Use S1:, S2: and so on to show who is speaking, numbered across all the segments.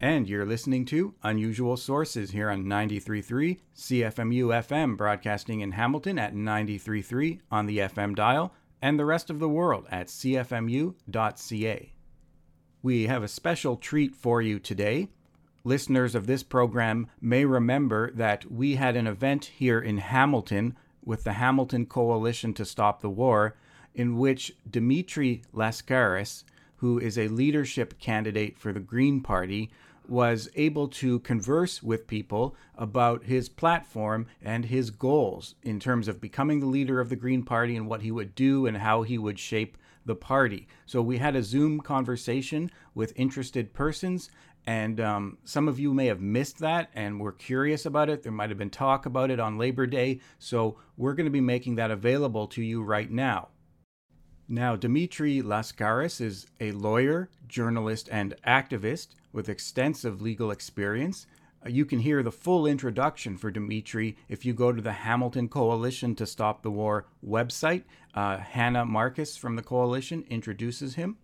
S1: And you're listening to Unusual Sources here on 93.3 CFMU FM, broadcasting in Hamilton at 93.3 on the FM dial, and the rest of the world at cfmu.ca. We have a special treat for you today. Listeners of this program may remember that we had an event here in Hamilton with the Hamilton Coalition to Stop the War, in which Dimitri Lascaris, who is a leadership candidate for the Green Party, was able to converse with people about his platform and his goals in terms of becoming the leader of the Green Party and what he would do and how he would shape the party. So we had a Zoom conversation with interested persons, and um, some of you may have missed that and were curious about it. There might have been talk about it on Labor Day. So we're going to be making that available to you right now. Now, Dimitri Lascaris is a lawyer, journalist, and activist with extensive legal experience. Uh, you can hear the full introduction for Dimitri if you go to the Hamilton Coalition to Stop the War website. Uh, Hannah Marcus from the coalition introduces him.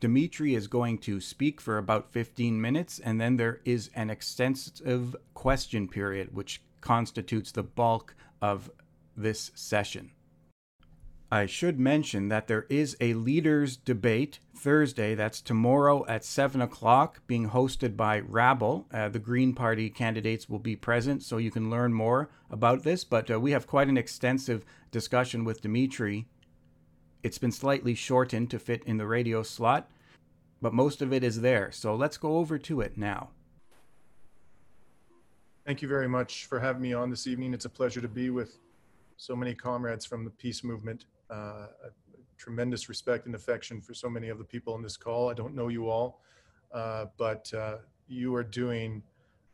S1: Dimitri is going to speak for about 15 minutes, and then there is an extensive question period, which constitutes the bulk of this session. I should mention that there is a leaders debate Thursday, that's tomorrow at 7 o'clock, being hosted by Rabble. Uh, the Green Party candidates will be present, so you can learn more about this. But uh, we have quite an extensive discussion with Dimitri. It's been slightly shortened to fit in the radio slot, but most of it is there. So let's go over to it now.
S2: Thank you very much for having me on this evening. It's a pleasure to be with so many comrades from the peace movement uh, tremendous respect and affection for so many of the people on this call. I don't know you all, uh, but uh, you are doing,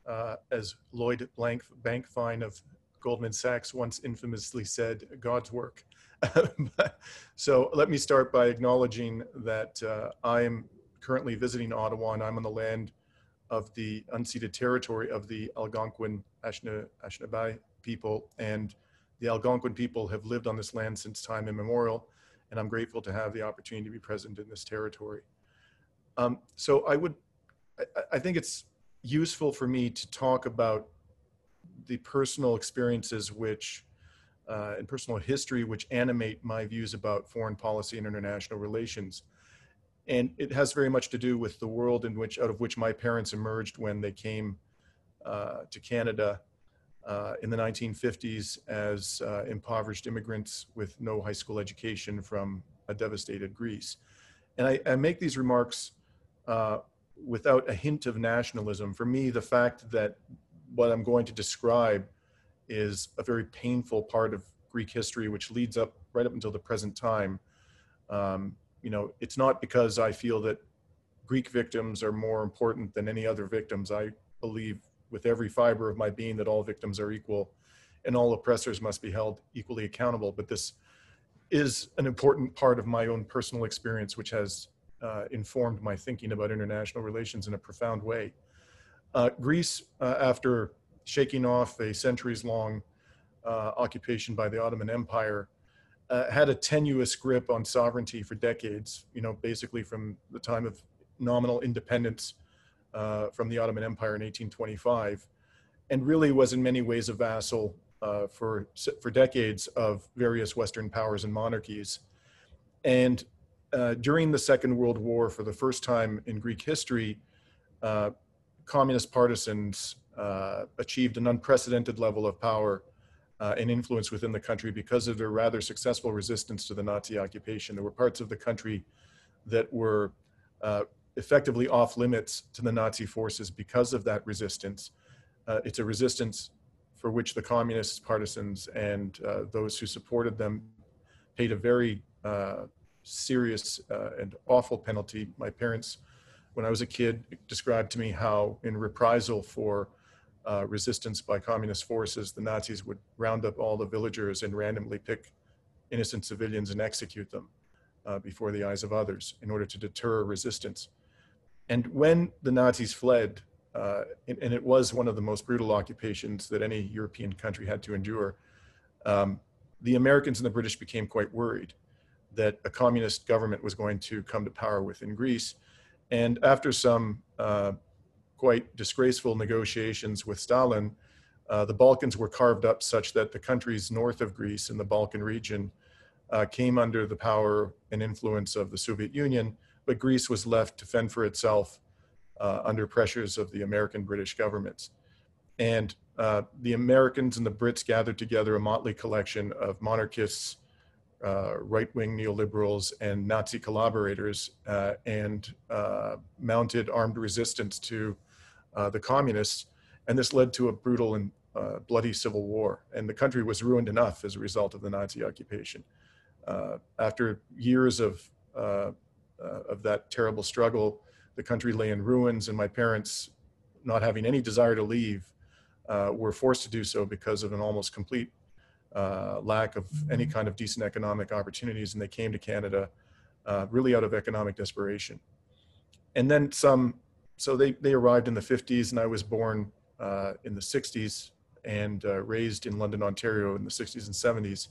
S2: uh, as Lloyd Blank, Blankfein of Goldman Sachs once infamously said, God's work. so let me start by acknowledging that uh, I am currently visiting Ottawa and I'm on the land of the unceded territory of the Algonquin Anishinaabe people and the Algonquin people have lived on this land since time immemorial, and I'm grateful to have the opportunity to be present in this territory. Um, so I would, I, I think it's useful for me to talk about the personal experiences which uh, and personal history which animate my views about foreign policy and international relations. And it has very much to do with the world in which, out of which my parents emerged when they came uh, to Canada uh, in the 1950s as uh, impoverished immigrants with no high school education from a devastated Greece. And I, I make these remarks uh, without a hint of nationalism. For me, the fact that what I'm going to describe is a very painful part of Greek history, which leads up right up until the present time. Um, you know, it's not because I feel that Greek victims are more important than any other victims. I believe with every fiber of my being that all victims are equal and all oppressors must be held equally accountable. But this is an important part of my own personal experience, which has uh, informed my thinking about international relations in a profound way. Uh, Greece, uh, after shaking off a centuries long uh, occupation by the Ottoman Empire, uh, had a tenuous grip on sovereignty for decades, you know, basically from the time of nominal independence uh, from the Ottoman Empire in 1825, and really was in many ways a vassal uh, for, for decades of various Western powers and monarchies. And uh, during the Second World War, for the first time in Greek history, uh, communist partisans uh, achieved an unprecedented level of power uh, and influence within the country because of their rather successful resistance to the Nazi occupation. There were parts of the country that were uh, effectively off limits to the Nazi forces because of that resistance. Uh, it's a resistance for which the communist partisans and uh, those who supported them paid a very uh, serious uh, and awful penalty. My parents, when I was a kid, described to me how, in reprisal for uh, resistance by communist forces, the Nazis would round up all the villagers and randomly pick innocent civilians and execute them uh, before the eyes of others in order to deter resistance. And when the Nazis fled, uh, and, and, it was one of the most brutal occupations that any European country had to endure, um, the Americans and the British became quite worried that a communist government was going to come to power within Greece. And after some uh, quite disgraceful negotiations with Stalin, uh, the Balkans were carved up such that the countries north of Greece in the Balkan region uh, came under the power and influence of the Soviet Union, but Greece was left to fend for itself uh, under pressures of the American British governments. And uh, the Americans and the Brits gathered together a motley collection of monarchists, uh, right wing neoliberals, and Nazi collaborators, uh, and uh, mounted armed resistance to uh, the communists. And this led to a brutal and bloody civil war. And the country was ruined enough as a result of the Nazi occupation. after years of, of that terrible struggle, the country lay in ruins, and my parents, not having any desire to leave, uh, were forced to do so because of an almost complete uh, lack of any kind of decent economic opportunities, and they came to Canada uh, really out of economic desperation. And then some, so they, they arrived in the 50s, and I was born uh, in the 60s and uh, raised in London, Ontario in the 60s and 70s.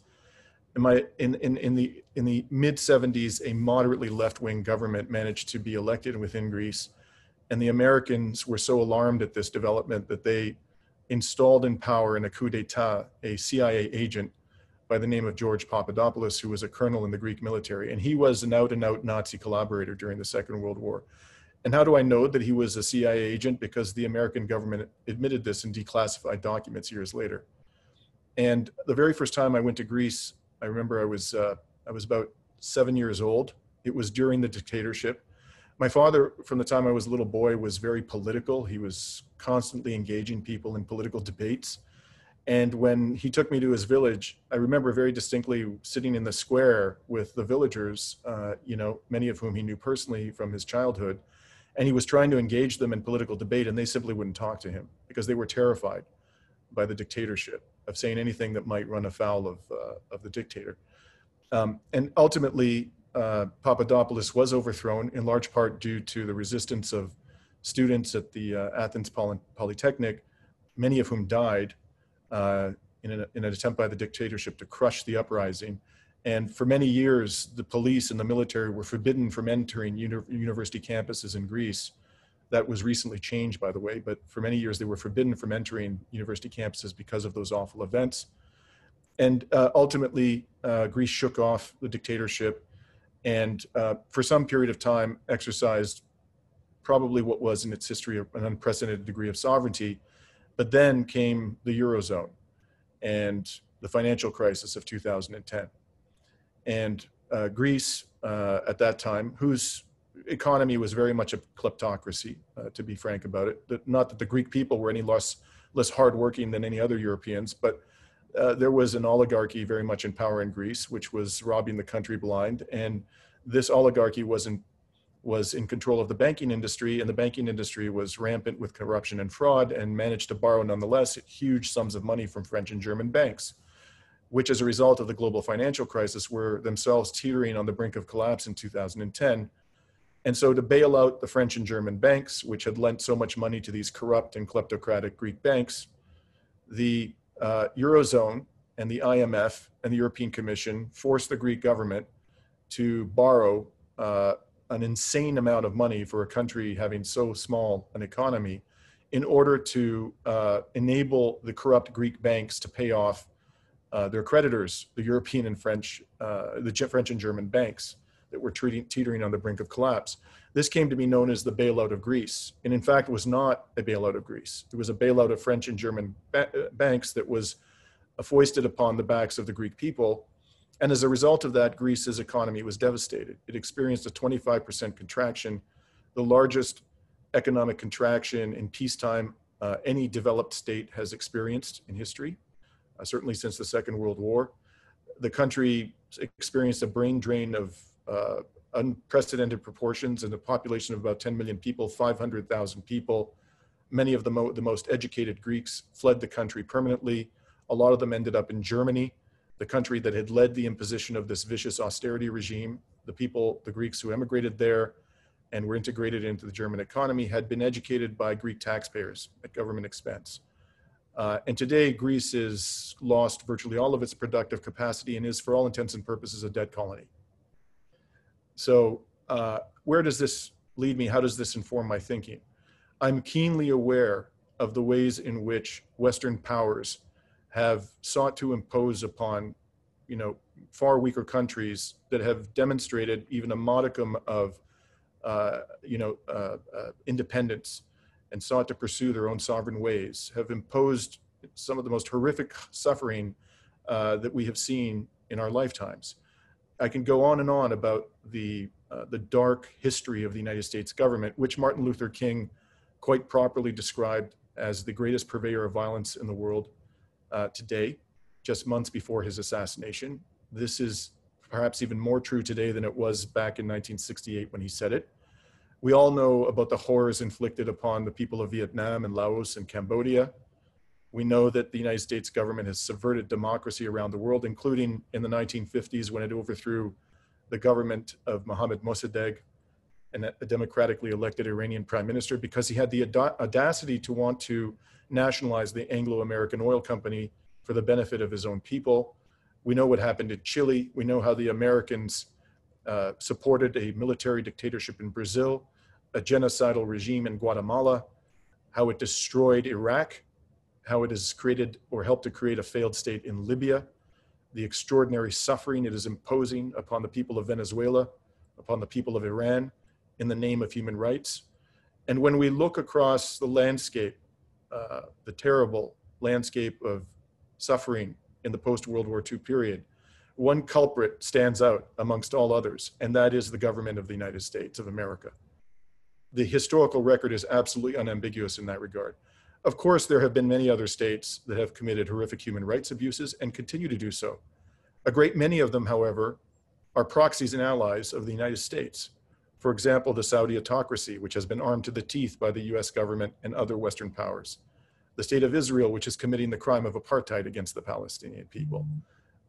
S2: In, my, in, in, in the, in the mid 70s, a moderately left wing government managed to be elected within Greece. And the Americans were so alarmed at this development that they installed in power in a coup d'etat a CIA agent by the name of George Papadopoulos, who was a colonel in the Greek military. And he was an out and out Nazi collaborator during the Second World War. And how do I know that he was a CIA agent? Because the American government admitted this in declassified documents years later. And the very first time I went to Greece, I remember I was, uh, I was about seven years old. It was during the dictatorship my father, from the time I was a little boy, was very political. He was constantly engaging people in political debates. And when he took me to his village, I remember very distinctly sitting in the square with the villagers, uh, you know, many of whom he knew personally from his childhood. And he was trying to engage them in political debate, and they simply wouldn't talk to him because they were terrified by the dictatorship of saying anything that might run afoul of, uh, of the dictator. Um, and ultimately, uh, Papadopoulos was overthrown in large part due to the resistance of students at the uh, Athens Poly- Polytechnic, many of whom died uh, in, an, in, an, attempt by the dictatorship to crush the uprising. And for many years, the police and the military were forbidden from entering uni- university campuses in Greece. That was recently changed, by the way, but for many years they were forbidden from entering university campuses because of those awful events. And uh, ultimately, uh, Greece shook off the dictatorship and uh, for some period of time exercised probably what was in its history an unprecedented degree of sovereignty. But then came the Eurozone and the financial crisis of 2010. And uh, Greece uh, at that time, whose economy was very much a kleptocracy, uh, to be frank about it. That, not that the Greek people were any less less hardworking than any other Europeans, but uh, there was an oligarchy very much in power in Greece, which was robbing the country blind. And this oligarchy was in, was in control of the banking industry, and the banking industry was rampant with corruption and fraud and managed to borrow nonetheless huge sums of money from French and German banks, which, as a result of the global financial crisis, were themselves teetering on the brink of collapse in 2010. And so, to bail out the French and German banks, which had lent so much money to these corrupt and kleptocratic Greek banks, the uh, Eurozone and the IMF and the European Commission forced the Greek government to borrow uh, an insane amount of money for a country having so small an economy in order to uh, enable the corrupt Greek banks to pay off uh, their creditors, the European and French, uh, the French and German banks that were teetering on the brink of collapse. This came to be known as the bailout of Greece. And in fact, it was not a bailout of Greece. It was a bailout of French and German ba- banks that was foisted upon the backs of the Greek people. And as a result of that, Greece's economy was devastated. It experienced a 25% contraction, the largest economic contraction in peacetime uh, any developed state has experienced in history, uh, certainly since the Second World War. The country experienced a brain drain of uh, unprecedented proportions and a population of about 10 million people, 500,000 people. Many of the, mo- the most educated Greeks fled the country permanently. A lot of them ended up in Germany, the country that had led the imposition of this vicious austerity regime. The people, the Greeks who emigrated there and were integrated into the German economy, had been educated by Greek taxpayers at government expense. Uh, and today, Greece has lost virtually all of its productive capacity and is, for all intents and purposes, a debt colony. So, uh, where does this lead me? How does this inform my thinking? I'm keenly aware of the ways in which Western powers have sought to impose upon, you know, far weaker countries that have demonstrated even a modicum of, uh, you know, uh, uh, independence and sought to pursue their own sovereign ways, have imposed some of the most horrific suffering uh, that we have seen in our lifetimes. I can go on and on about the uh, the dark history of the United States government, which Martin Luther King quite properly described as the greatest purveyor of violence in the world uh, today, just months before his assassination. This is perhaps even more true today than it was back in 1968 when he said it. We all know about the horrors inflicted upon the people of Vietnam and Laos and Cambodia. We know that the United States government has subverted democracy around the world, including in the 1950s when it overthrew the government of Mohammad Mossadegh, a democratically elected Iranian prime minister, because he had the audacity to want to nationalize the Anglo American Oil Company for the benefit of his own people. We know what happened in Chile. We know how the Americans uh, supported a military dictatorship in Brazil, a genocidal regime in Guatemala, how it destroyed Iraq, how it has created or helped to create a failed state in Libya, the extraordinary suffering it is imposing upon the people of Venezuela, upon the people of Iran in the name of human rights. And when we look across the landscape, uh, the terrible landscape of suffering in the post World War II period, one culprit stands out amongst all others, and that is the government of the United States of America. The historical record is absolutely unambiguous in that regard. Of course, there have been many other states that have committed horrific human rights abuses and continue to do so. A great many of them, however, are proxies and allies of the United States. For example, the Saudi autocracy, which has been armed to the teeth by the US government and other Western powers. The state of Israel, which is committing the crime of apartheid against the Palestinian people.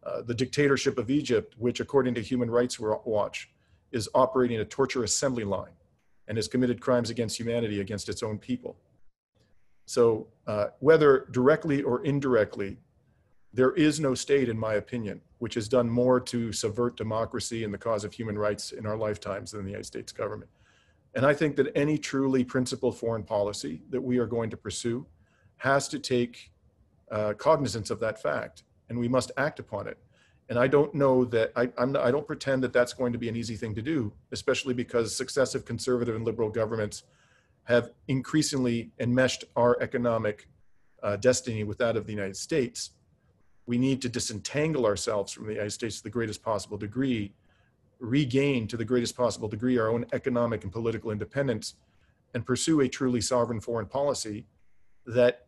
S2: Uh, the dictatorship of Egypt, which, according to Human Rights Watch, is operating a torture assembly line and has committed crimes against humanity against its own people. So, uh, whether directly or indirectly, there is no state, in my opinion, which has done more to subvert democracy and the cause of human rights in our lifetimes than the United States government. And I think that any truly principled foreign policy that we are going to pursue has to take uh, cognizance of that fact, and we must act upon it. And I don't know that I, I'm, I don't pretend that that's going to be an easy thing to do, especially because successive conservative and liberal governments have increasingly enmeshed our economic uh, destiny with that of the United States. We need to disentangle ourselves from the United States to the greatest possible degree, regain to the greatest possible degree our own economic and political independence, and pursue a truly sovereign foreign policy that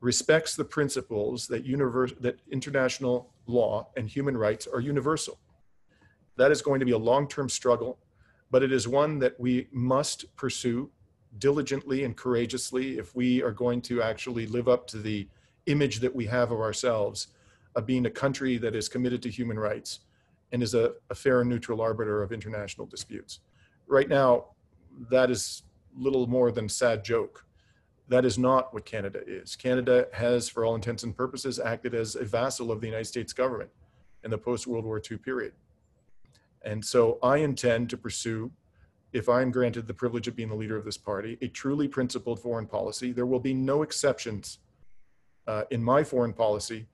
S2: respects the principles that, universe, that international law and human rights are universal. That is going to be a long term struggle, but it is one that we must pursue diligently and courageously if we are going to actually live up to the image that we have of ourselves of being a country that is committed to human rights and is a, a fair and neutral arbiter of international disputes. Right now, that is little more than sad joke. That is not what Canada is. Canada has, for all intents and purposes, acted as a vassal of the United States government in the post World War II period. And so I intend to pursue if I am granted the privilege of being the leader of this party, a truly principled foreign policy. There will be no exceptions uh, in my foreign policy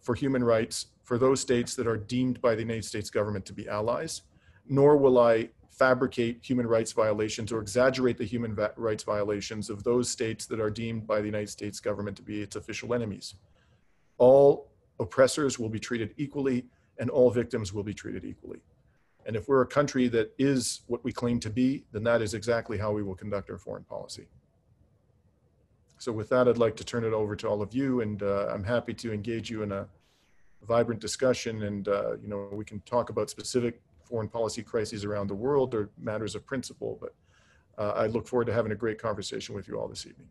S2: for human rights for those states that are deemed by the United States government to be allies, nor will I fabricate human rights violations or exaggerate the human va- rights violations of those states that are deemed by the United States government to be its official enemies. All oppressors will be treated equally, and all victims will be treated equally. And if we're a country that is what we claim to be, then that is exactly how we will conduct our foreign policy. So with that, I'd like to turn it over to all of you, and uh, I'm happy to engage you in a vibrant discussion, and uh, you know we can talk about specific foreign policy crises around the world or matters of principle. But uh, I look forward to having a great conversation with you all this evening.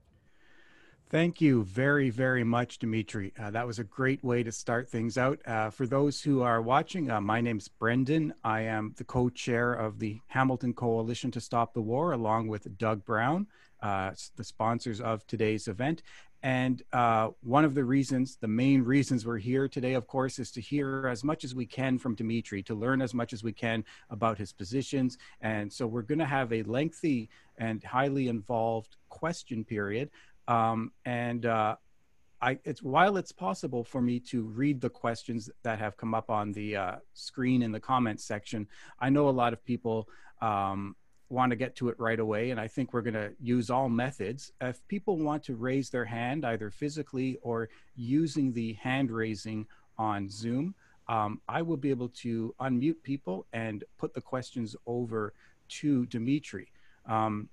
S1: Thank you very, very much, Dimitri. Uh, that was a great way to start things out. Uh, for those who are watching, uh, my name's Brendan. I am the co chair of the Hamilton Coalition to Stop the War, along with Doug Brown. uh, the sponsors of today's event. And uh, one of the reasons, the main reasons we're here today, of course, is to hear as much as we can from Dimitri, to learn as much as we can about his positions. And so we're going to have a lengthy and highly involved question period. Um, and uh, I, it's while it's possible for me to read the questions that have come up on the uh, screen in the comments section, I know a lot of people um, want to get to it right away. And I think we're going to use all methods. If people want to raise their hand, either physically or using the hand raising on Zoom, um, I will be able to unmute people and put the questions over to Dimitri. Um,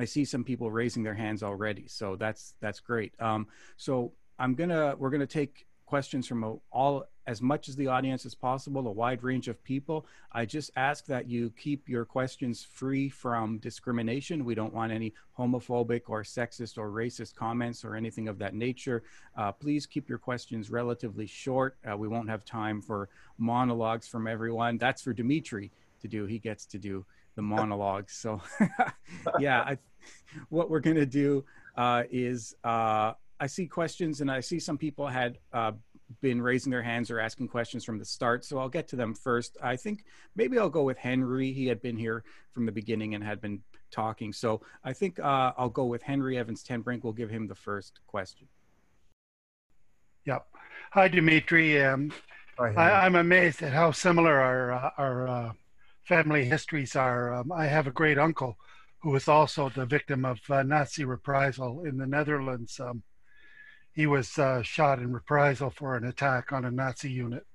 S1: I see some people raising their hands already, so that's that's great. Um, so I'm gonna we're gonna take questions from all as much as the audience as possible, a wide range of people. I just ask that you keep your questions free from discrimination. We don't want any homophobic or sexist or racist comments or anything of that nature. Uh, please keep your questions relatively short. Uh, we won't have time for monologues from everyone. That's for Dimitri to do. He gets to do the monologues. So, yeah, I, what we're going to do uh, is uh, I see questions and I see some people had uh, been raising their hands or asking questions from the start. So I'll get to them first. I think maybe I'll go with Henry. He had been here from the beginning and had been talking. So I think uh, I'll go with Henry Evans Tenbrink. We'll give him the first question.
S3: Yep. Hi, Dimitri. Um, Hi, I, am amazed at how similar our, uh, our uh, family histories are. Um, I have a great uncle who was also the victim of uh, Nazi reprisal in the Netherlands. Um, he was uh, shot in reprisal for an attack on a Nazi unit.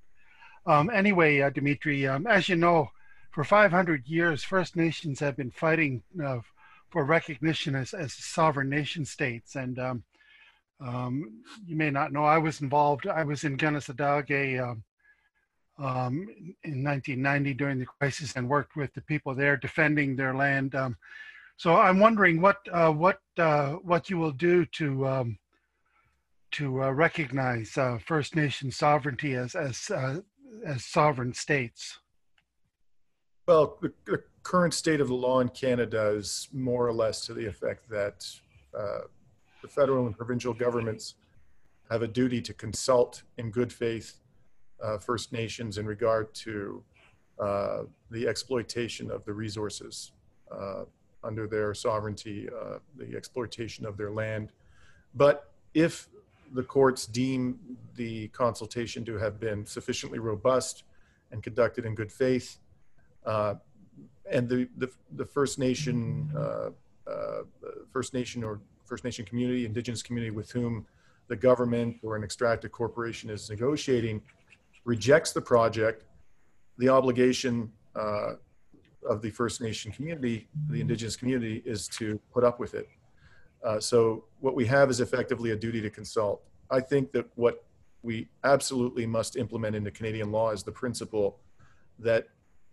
S3: Um, anyway, uh, Dimitri, um, as you know, for 500 years, First Nations have been fighting uh, for recognition as, as sovereign nation states. And um, um you may not know, I was involved, I was in Kanesatake um, um, in 1990 during the crisis and worked with the people there defending their land. So I'm wondering what, uh, what, uh, what you will do to to uh, recognize uh, First Nation sovereignty as as uh, as sovereign states?
S2: Well, the, the, current state of the law in Canada is more or less to the effect that uh, the federal and provincial governments have a duty to consult in good faith First Nations in regard to the exploitation of the resources under their sovereignty, the exploitation of their land. But if the courts deem the consultation to have been sufficiently robust and conducted in good faith. Uh, and the, the, the, First Nation, uh, uh, First Nation or First Nation community, Indigenous community with whom the government or an extractive corporation is negotiating rejects the project, the obligation uh, of the First Nation community, the Indigenous community, is to put up with it. Uh, so what we have is effectively a duty to consult. I think that what we absolutely must implement into Canadian law is the principle that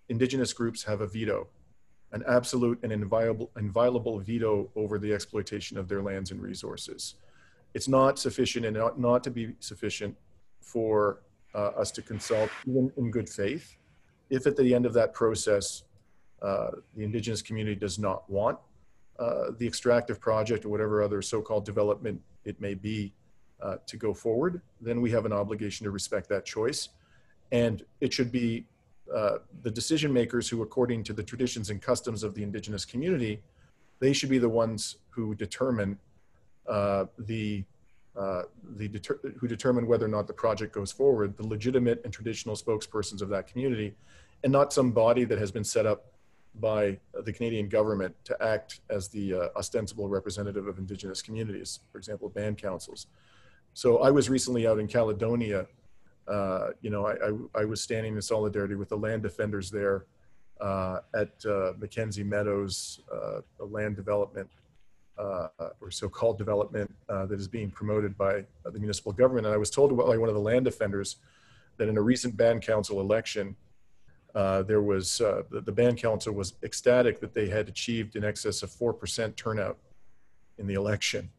S2: Indigenous groups have a veto, an absolute and inviolable, inviolable veto over the exploitation of their lands and resources. It's not sufficient and not, not to be sufficient for uh, us to consult, even in good faith, if at the end of that process, the Indigenous community does not want uh, the extractive project or whatever other so-called development it may be uh, to go forward, then we have an obligation to respect that choice. And it should be uh, the decision makers who, according to the traditions and customs of the indigenous community, they should be the ones who determine uh, the uh, the deter- who determine whether or not the project goes forward, the legitimate and traditional spokespersons of that community, and not some body that has been set up by the Canadian government to act as the uh, ostensible representative of Indigenous communities, for example, band councils. So I was recently out in Caledonia. Uh, you know, I, I, I, was standing in solidarity with the land defenders there uh, at uh, McKenzie Meadows, uh, a land development uh, or so-called development that is being promoted by the municipal government. And I was told by one of the land defenders that in a recent band council election, uh, there was uh, the, band council was ecstatic that they had achieved in excess of 4% turnout in the election,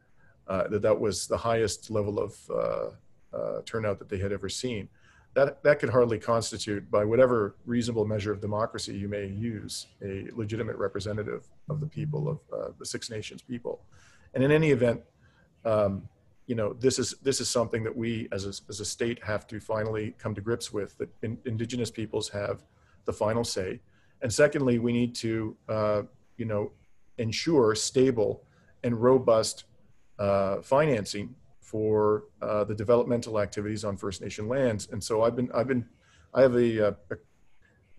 S2: uh, that that was the highest level of uh, uh, turnout that they had ever seen. That, that could hardly constitute, by whatever reasonable measure of democracy you may use, a legitimate representative of the people of the Six Nations people. And in any event, um, you know, this is this is something that we as a, as a state have to finally come to grips with. That in, Indigenous peoples have the final say, and secondly, we need to uh, you know ensure stable and robust uh, financing for uh, the developmental activities on First Nation lands. And so I've been I've been I have a, a,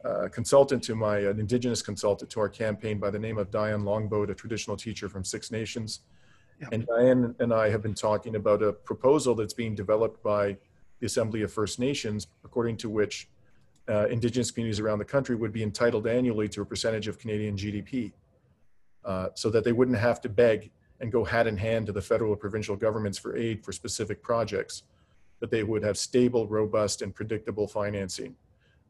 S2: a consultant to my an Indigenous consultant to our campaign by the name of Diane Longboat, a traditional teacher from Six Nations Yep. And Diane and I have been talking about a proposal that's being developed by the Assembly of First Nations, according to which uh, Indigenous communities around the country would be entitled annually to a percentage of Canadian GDP, uh, so that they wouldn't have to beg and go hat in hand to the federal or provincial governments for aid for specific projects, but they would have stable, robust, and predictable financing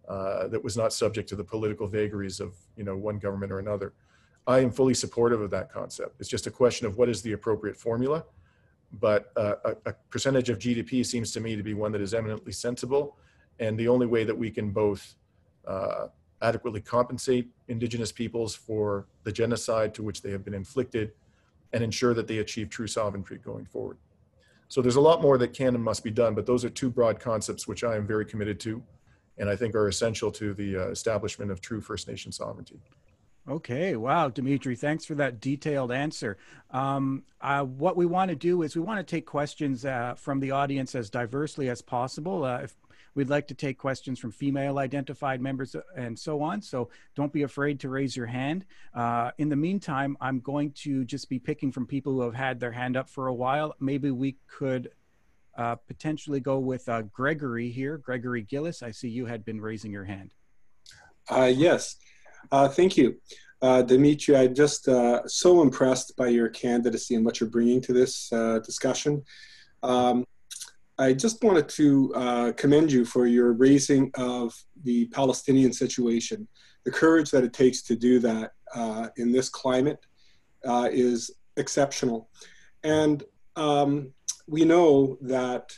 S2: uh, that was not subject to the political vagaries of you know one government or another. I am fully supportive of that concept. It's just a question of what is the appropriate formula. But uh, a, a, percentage of GDP seems to me to be one that is eminently sensible. And the only way that we can both uh, adequately compensate Indigenous peoples for the genocide to which they have been inflicted and ensure that they achieve true sovereignty going forward. So there's a lot more that can and must be done, but those are two broad concepts which I am very committed to and I think are essential to the uh, establishment of true First Nation sovereignty.
S1: Okay, wow, Dimitri, thanks for that detailed answer. Um, uh, what we want to do is we want to take questions uh, from the audience as diversely as possible. Uh, if we'd like to take questions from female identified members uh, and so on, so don't be afraid to raise your hand. Uh, in the meantime, I'm going to just be picking from people who have had their hand up for a while. Maybe we could uh, potentially go with Gregory here. Gregory Gillis, I see you had been raising your hand.
S4: yes. Uh, thank you. Uh, Dimitri, I'm just uh, so impressed by your candidacy and what you're bringing to this uh, discussion. Um, I just wanted to uh, commend you for your raising of the Palestinian situation. The courage that it takes to do that uh, in this climate uh, is exceptional. And um, we know that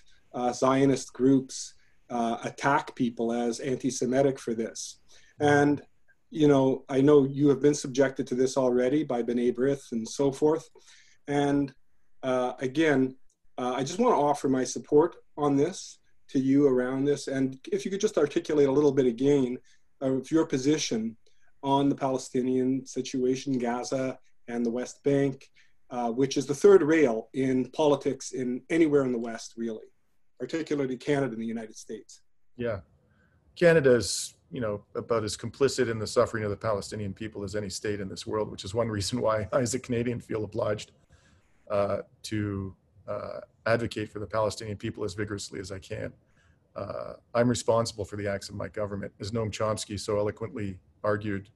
S4: Zionist groups attack people as anti Semitic for this. And you know, I know you have been subjected to this already by B'nai B'rith and so forth. And uh, again, uh, I just want to offer my support on this to you around this. And if you could just articulate a little bit again of your position on the Palestinian situation, Gaza and the West Bank, uh, which is the third rail in politics in anywhere in the West, really, particularly Canada and the United States.
S2: Yeah. Canada's you know, about as complicit in the suffering of the Palestinian people as any state in this world, which is one reason why I, as a Canadian, feel obliged uh, to uh, advocate for the Palestinian people as vigorously as I can. Uh, I'm responsible for the acts of my government, as Noam Chomsky so eloquently argued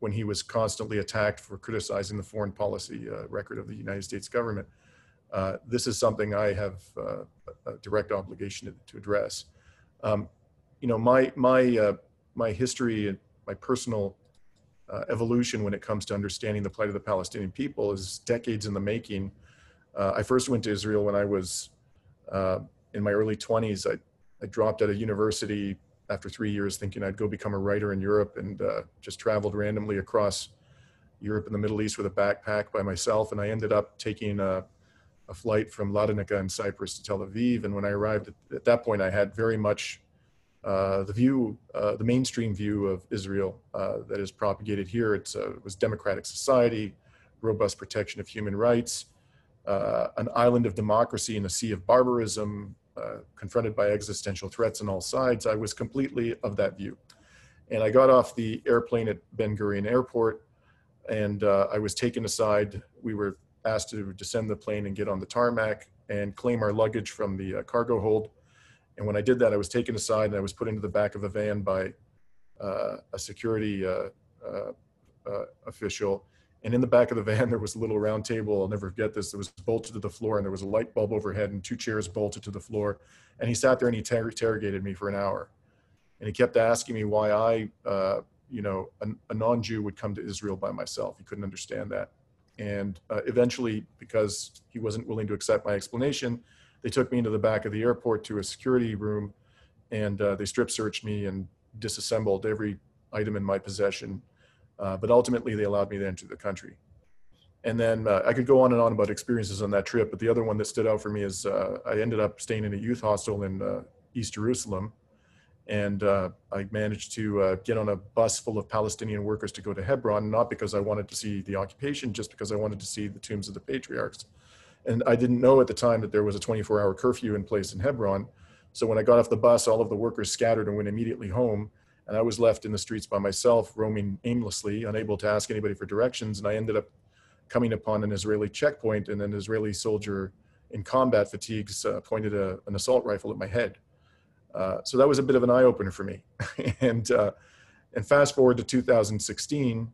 S2: when he was constantly attacked for criticizing the foreign policy uh, record of the United States government. Uh, this is something I have uh, a direct obligation to, to address. Um, you know, my my my history and my personal uh, evolution when it comes to understanding the plight of the Palestinian people is decades in the making. Uh, I first went to Israel when I was uh, in my early 20s. I, I dropped out of university after three years thinking I'd go become a writer in Europe and uh, just traveled randomly across Europe and the Middle East with a backpack by myself. And I ended up taking a, a flight from Larnaca in Cyprus to Tel Aviv. And when I arrived at, at that point, I had very much uh, the view, uh, the mainstream view of Israel uh, that is propagated here. It was democratic society, robust protection of human rights, uh, an island of democracy in a sea of barbarism, confronted by existential threats on all sides. I was completely of that view. And I got off the airplane at Ben Gurion Airport and I was taken aside. We were asked to descend the plane and get on the tarmac and claim our luggage from the cargo hold and when I did that, I was taken aside and I was put into the back of a van by uh, a security uh, uh, uh, official. And in the back of the van, there was a little round table. I'll never forget this. It was bolted to the floor, and there was a light bulb overhead, and two chairs bolted to the floor. And he sat there and he ter- interrogated me for an hour. And he kept asking me why I, uh, you know, a, a non Jew would come to Israel by myself. He couldn't understand that. And uh, eventually, because he wasn't willing to accept my explanation, they took me into the back of the airport to a security room and uh, they strip searched me and disassembled every item in my possession Uh, but ultimately, they allowed me to enter the country. And then uh, I could go on and on about experiences on that trip, but the other one that stood out for me is uh, I ended up staying in a youth hostel in uh, East Jerusalem. And uh, I managed to get on a bus full of Palestinian workers to go to Hebron, not because I wanted to see the occupation, just because I wanted to see the tombs of the patriarchs. And I didn't know at the time that there was a 24 hour curfew in place in Hebron. So when I got off the bus, all of the workers scattered and went immediately home. And I was left in the streets by myself, roaming aimlessly, unable to ask anybody for directions. And I ended up coming upon an Israeli checkpoint, and an Israeli soldier in combat fatigues uh, pointed a, an assault rifle at my head. Uh, so that was a bit of an eye opener for me. and uh, and fast forward to 2016,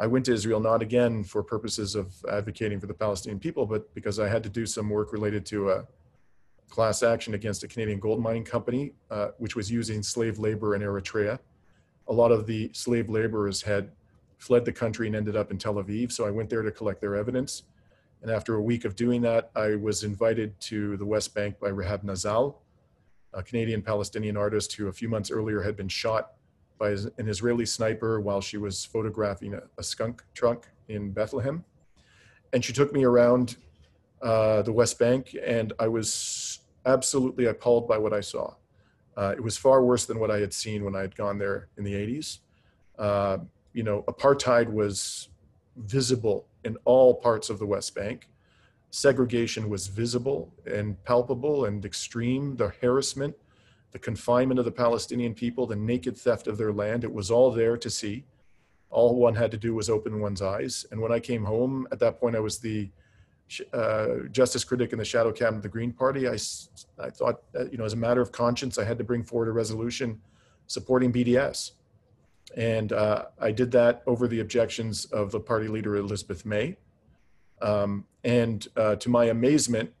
S2: I went to Israel not again for purposes of advocating for the Palestinian people, but because I had to do some work related to a class action against a Canadian gold mining company, uh, which was using slave labor in Eritrea. A lot of the slave laborers had fled the country and ended up in Tel Aviv. So I went there to collect their evidence. And after a week of doing that, I was invited to the West Bank by Rehab Nazal, a Canadian Palestinian artist who a few months earlier had been shot by an Israeli sniper while she was photographing a, a skunk truck in Bethlehem. And she took me around uh, the West Bank, and I was absolutely appalled by what I saw. Uh, it was far worse than what I had seen when I had gone there in the 80s. Uh, you know, apartheid was visible in all parts of the West Bank. Segregation was visible and palpable and extreme. The harassment, the confinement of the Palestinian people, the naked theft of their land, it was all there to see. All one had to do was open one's eyes. And when I came home, at that point, I was the uh, justice critic in the shadow cabinet of the Green Party. I, I thought, you know, as a matter of conscience, I had to bring forward a resolution supporting BDS. And uh, I did that over the objections of the party leader, Elizabeth May. Um, and uh, to my amazement,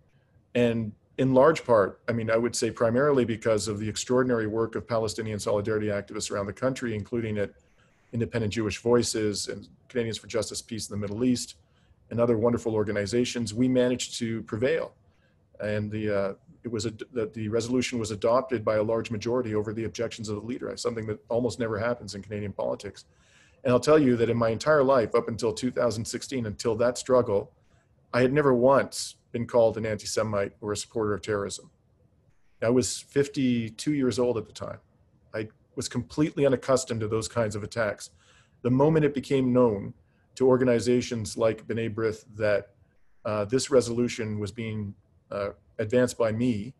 S2: and in large part, I mean, I would say primarily because of the extraordinary work of Palestinian solidarity activists around the country, including at Independent Jewish Voices and Canadians for Justice, Peace in the Middle East, and other wonderful organizations, we managed to prevail. And the, uh, it was that the resolution was adopted by a large majority over the objections of the leader, something that almost never happens in Canadian politics. And I'll tell you that in my entire life, up until 2016, until that struggle, I had never once been called an anti Semite or a supporter of terrorism. I was 52 years old at the time. I was completely unaccustomed to those kinds of attacks. The moment it became known to organizations like B'nai B'rith that uh, this resolution was being uh, advanced by me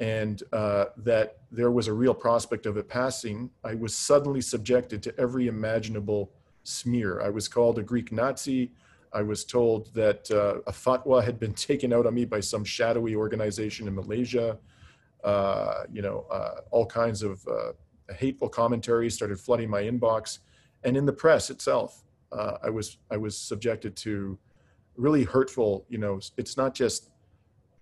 S2: and uh, that there was a real prospect of it passing, I was suddenly subjected to every imaginable smear. I was called a Greek Nazi. I was told that uh, a fatwa had been taken out on me by some shadowy organization in Malaysia. Uh, you know, uh, all kinds of hateful commentaries started flooding my inbox, and in the press itself, uh, I was I was subjected to really hurtful. You know, it's not just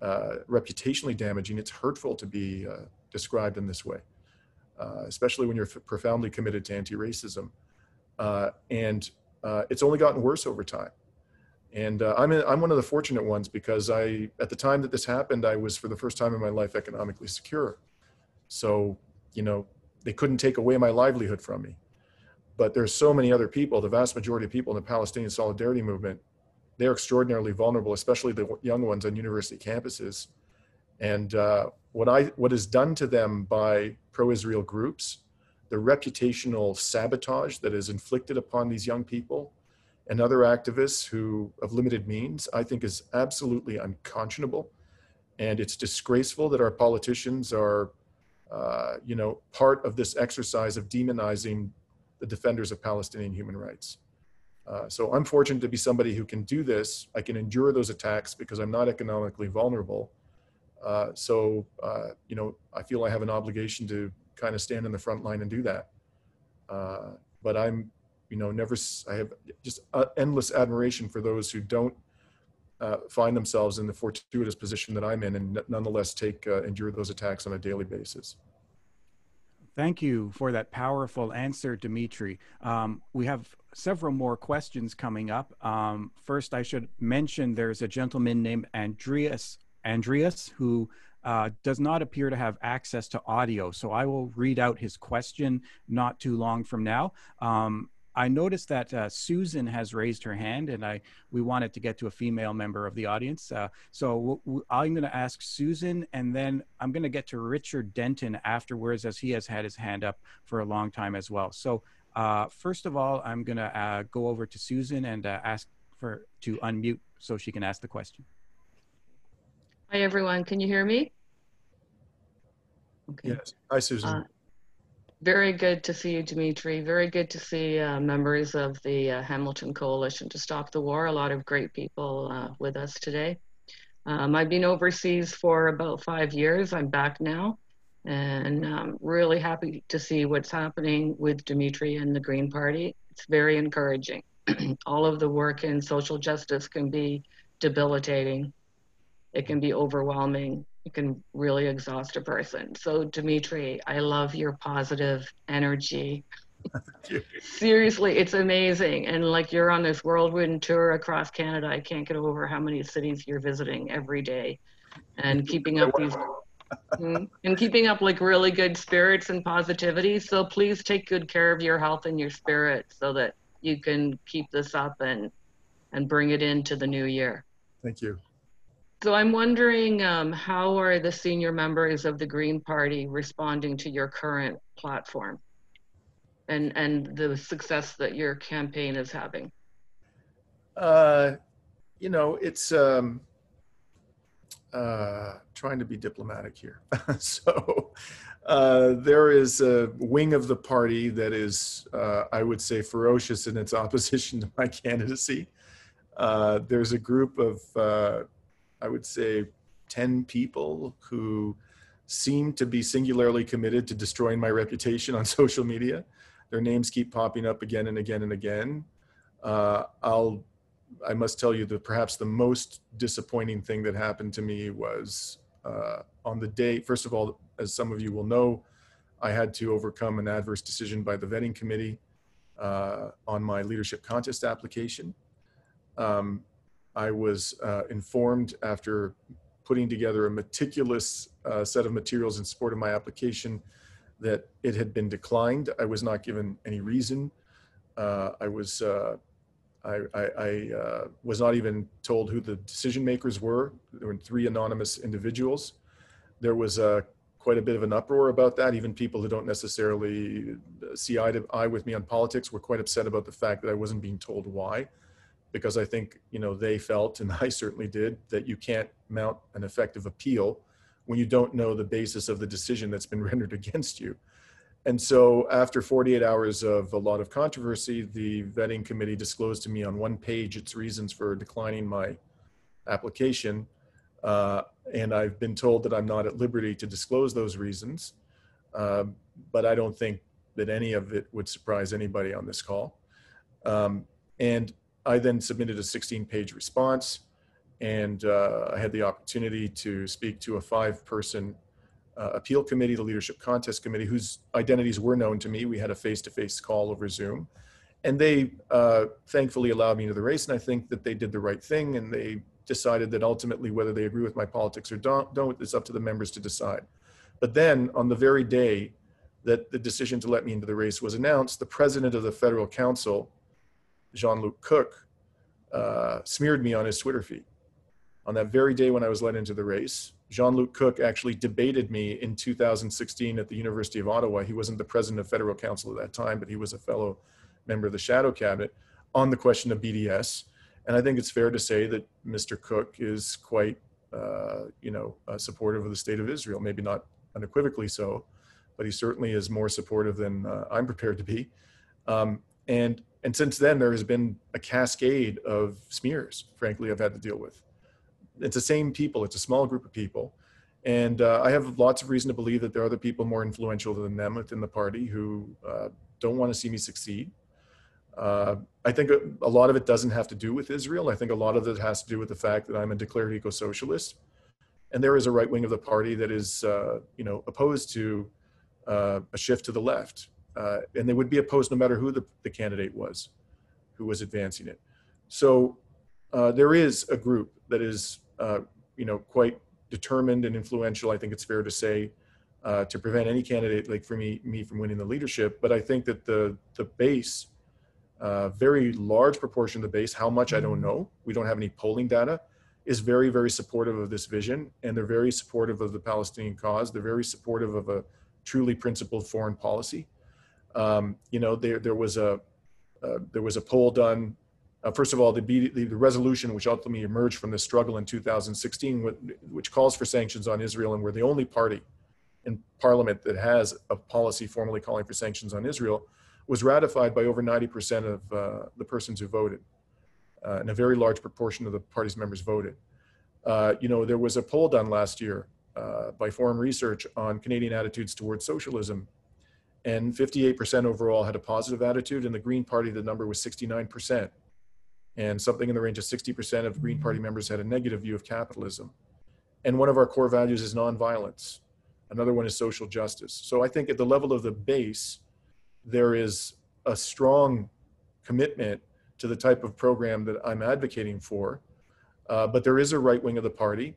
S2: uh, reputationally damaging. It's hurtful to be uh, described in this way, uh, especially when you're profoundly committed to anti-racism. Uh, and uh, it's only gotten worse over time. And I'm in, I'm one of the fortunate ones because I at the time that this happened, I was for the first time in my life economically secure. So you know they couldn't take away my livelihood from me. But there's so many other people, the vast majority of people in the Palestinian solidarity movement they're extraordinarily vulnerable, especially the young ones on university campuses. And uh, what I what is done to them by pro-Israel groups, the reputational sabotage that is inflicted upon these young people and other activists who of limited means, I think is absolutely unconscionable. And it's disgraceful that our politicians are, uh, you know, part of this exercise of demonizing the defenders of Palestinian human rights. Uh, so I'm fortunate to be somebody who can do this. I can endure those attacks because I'm not economically vulnerable. Uh, so, uh, you know, I feel I have an obligation to kind of stand in the front line and do that. Uh, but I'm, you know, never, I have just endless admiration for those who don't uh, find themselves in the fortuitous position that I'm in and nonetheless take, endure those attacks on a daily basis.
S1: Thank you for that powerful answer, Dimitri. Um, we have several more questions coming up. Um, first, I should mention there's a gentleman named Andreas Andreas who uh, does not appear to have access to audio. So I will read out his question not too long from now. Um, I noticed that uh, Susan has raised her hand, and I we wanted to get to a female member of the audience. Uh, so w- w- I'm going to ask Susan, and then I'm going to get to Richard Denton afterwards, as he has had his hand up for a long time as well. So uh, first of all, I'm going to uh, go over to Susan and uh, ask for to unmute so she can ask the question.
S5: Hi, everyone. Can you hear me?
S2: Okay. Yes. Hi, Susan.
S5: Very good to see you, Dimitri. Very good to see uh, members of the uh, Hamilton Coalition to Stop the War. A lot of great people uh, with us today. Um, I've been overseas for about five years. I'm back now and I'm really happy to see what's happening with Dimitri and the Green Party. It's very encouraging. All of the work in social justice can be debilitating. It can be overwhelming it can really exhaust a person. So, Dimitri, I love your positive energy. Seriously, it's amazing. And like you're on this whirlwind tour across Canada, I can't get over how many cities you're visiting every day and keeping up these mm, and keeping up like really good spirits and positivity. So please take good care of your health and your spirit so that you can keep this up and and bring it into the new year.
S2: Thank you.
S5: So I'm wondering um, how are the senior members of the Green Party responding to your current platform and, and the success that your campaign is having?
S2: Uh, you know, it's um, uh, trying to be diplomatic here. so uh, there is a wing of the party that is, uh, I would say, ferocious in its opposition to my candidacy. Uh, there's a group of uh, I would say, 10 people who seem to be singularly committed to destroying my reputation on social media. Their names keep popping up again and again and again. Uh, I'll, I must tell you that perhaps the most disappointing thing that happened to me was uh, on the day, first of all, as some of you will know, I had to overcome an adverse decision by the vetting committee uh, on my leadership contest application. Um, I was uh, informed after putting together a meticulous uh, set of materials in support of my application that it had been declined. I was not given any reason. Uh, I was uh, I, I, I uh, was not even told who the decision makers were. There were three anonymous individuals. There was uh, quite a bit of an uproar about that. Even people who don't necessarily see eye to eye with me on politics were quite upset about the fact that I wasn't being told why because I think you know they felt, and I certainly did, that you can't mount an effective appeal when you don't know the basis of the decision that's been rendered against you. And so, after 48 hours of a lot of controversy, the vetting committee disclosed to me on one page its reasons for declining my application. Uh, and I've been told that I'm not at liberty to disclose those reasons. Uh, but I don't think that any of it would surprise anybody on this call. Um, and I then submitted a 16 page response and uh, I had the opportunity to speak to a five person uh, appeal committee, the leadership contest committee, whose identities were known to me. We had a face to face call over Zoom. And they uh, thankfully allowed me into the race. And I think that they did the right thing. And they decided that ultimately, whether they agree with my politics or don't, don't it's up to the members to decide. But then on the very day that the decision to let me into the race was announced, the president of the federal council Jean-Luc Cooke uh, smeared me on his Twitter feed. On that very day when I was led into the race, Jean-Luc Cooke actually debated me in 2016 at the University of Ottawa. He wasn't the president of federal council at that time, but he was a fellow member of the shadow cabinet on the question of BDS. And I think it's fair to say that Mr. Cooke is quite, uh, you know, uh, supportive of the state of Israel. Maybe not unequivocally so, but he certainly is more supportive than uh, I'm prepared to be. Um, and and since then there has been a cascade of smears frankly i've had to deal with. It's the same people. It's a small group of people. And uh, i have lots of reason to believe that there are other people more influential than them within the party who uh, don't want to see me succeed. Uh, i think a, a, lot of it doesn't have to do with israel. I think a lot of it has to do with the fact that i'm a declared eco-socialist. And there is a right wing of the party that is uh, you know opposed to uh, a shift to the left uh, and they would be opposed no matter who the, the candidate was who was advancing it. So uh, there is a group that is, uh, you know, quite determined and influential. I think it's fair to say uh, to prevent any candidate like for me, me from winning the leadership. But I think that the the base A very large proportion of the base, how much I don't know, we don't have any polling data, is very, very supportive of this vision. And they're very supportive of the Palestinian cause. They're very supportive of a truly principled foreign policy. Um, you know, there, there was a, uh, there was a poll done uh, first of all, the, the, the, resolution which ultimately emerged from this struggle in 2016, which calls for sanctions on Israel, and we're the only party in parliament that has a policy formally calling for sanctions on Israel, was ratified by over 90% of uh, the persons who voted. Uh, and a very large proportion of the party's members voted. Uh, you know, there was a poll done last year uh, by Forum Research on Canadian attitudes towards socialism, and 58% overall had a positive attitude. In the Green Party, the number was 69% and something in the range of 60% of Green Party members had a negative view of capitalism. And one of our core values is nonviolence. Another one is social justice. So I think at the level of the base, there is a strong commitment to the type of program that I'm advocating for. Uh, but there is a right wing of the party,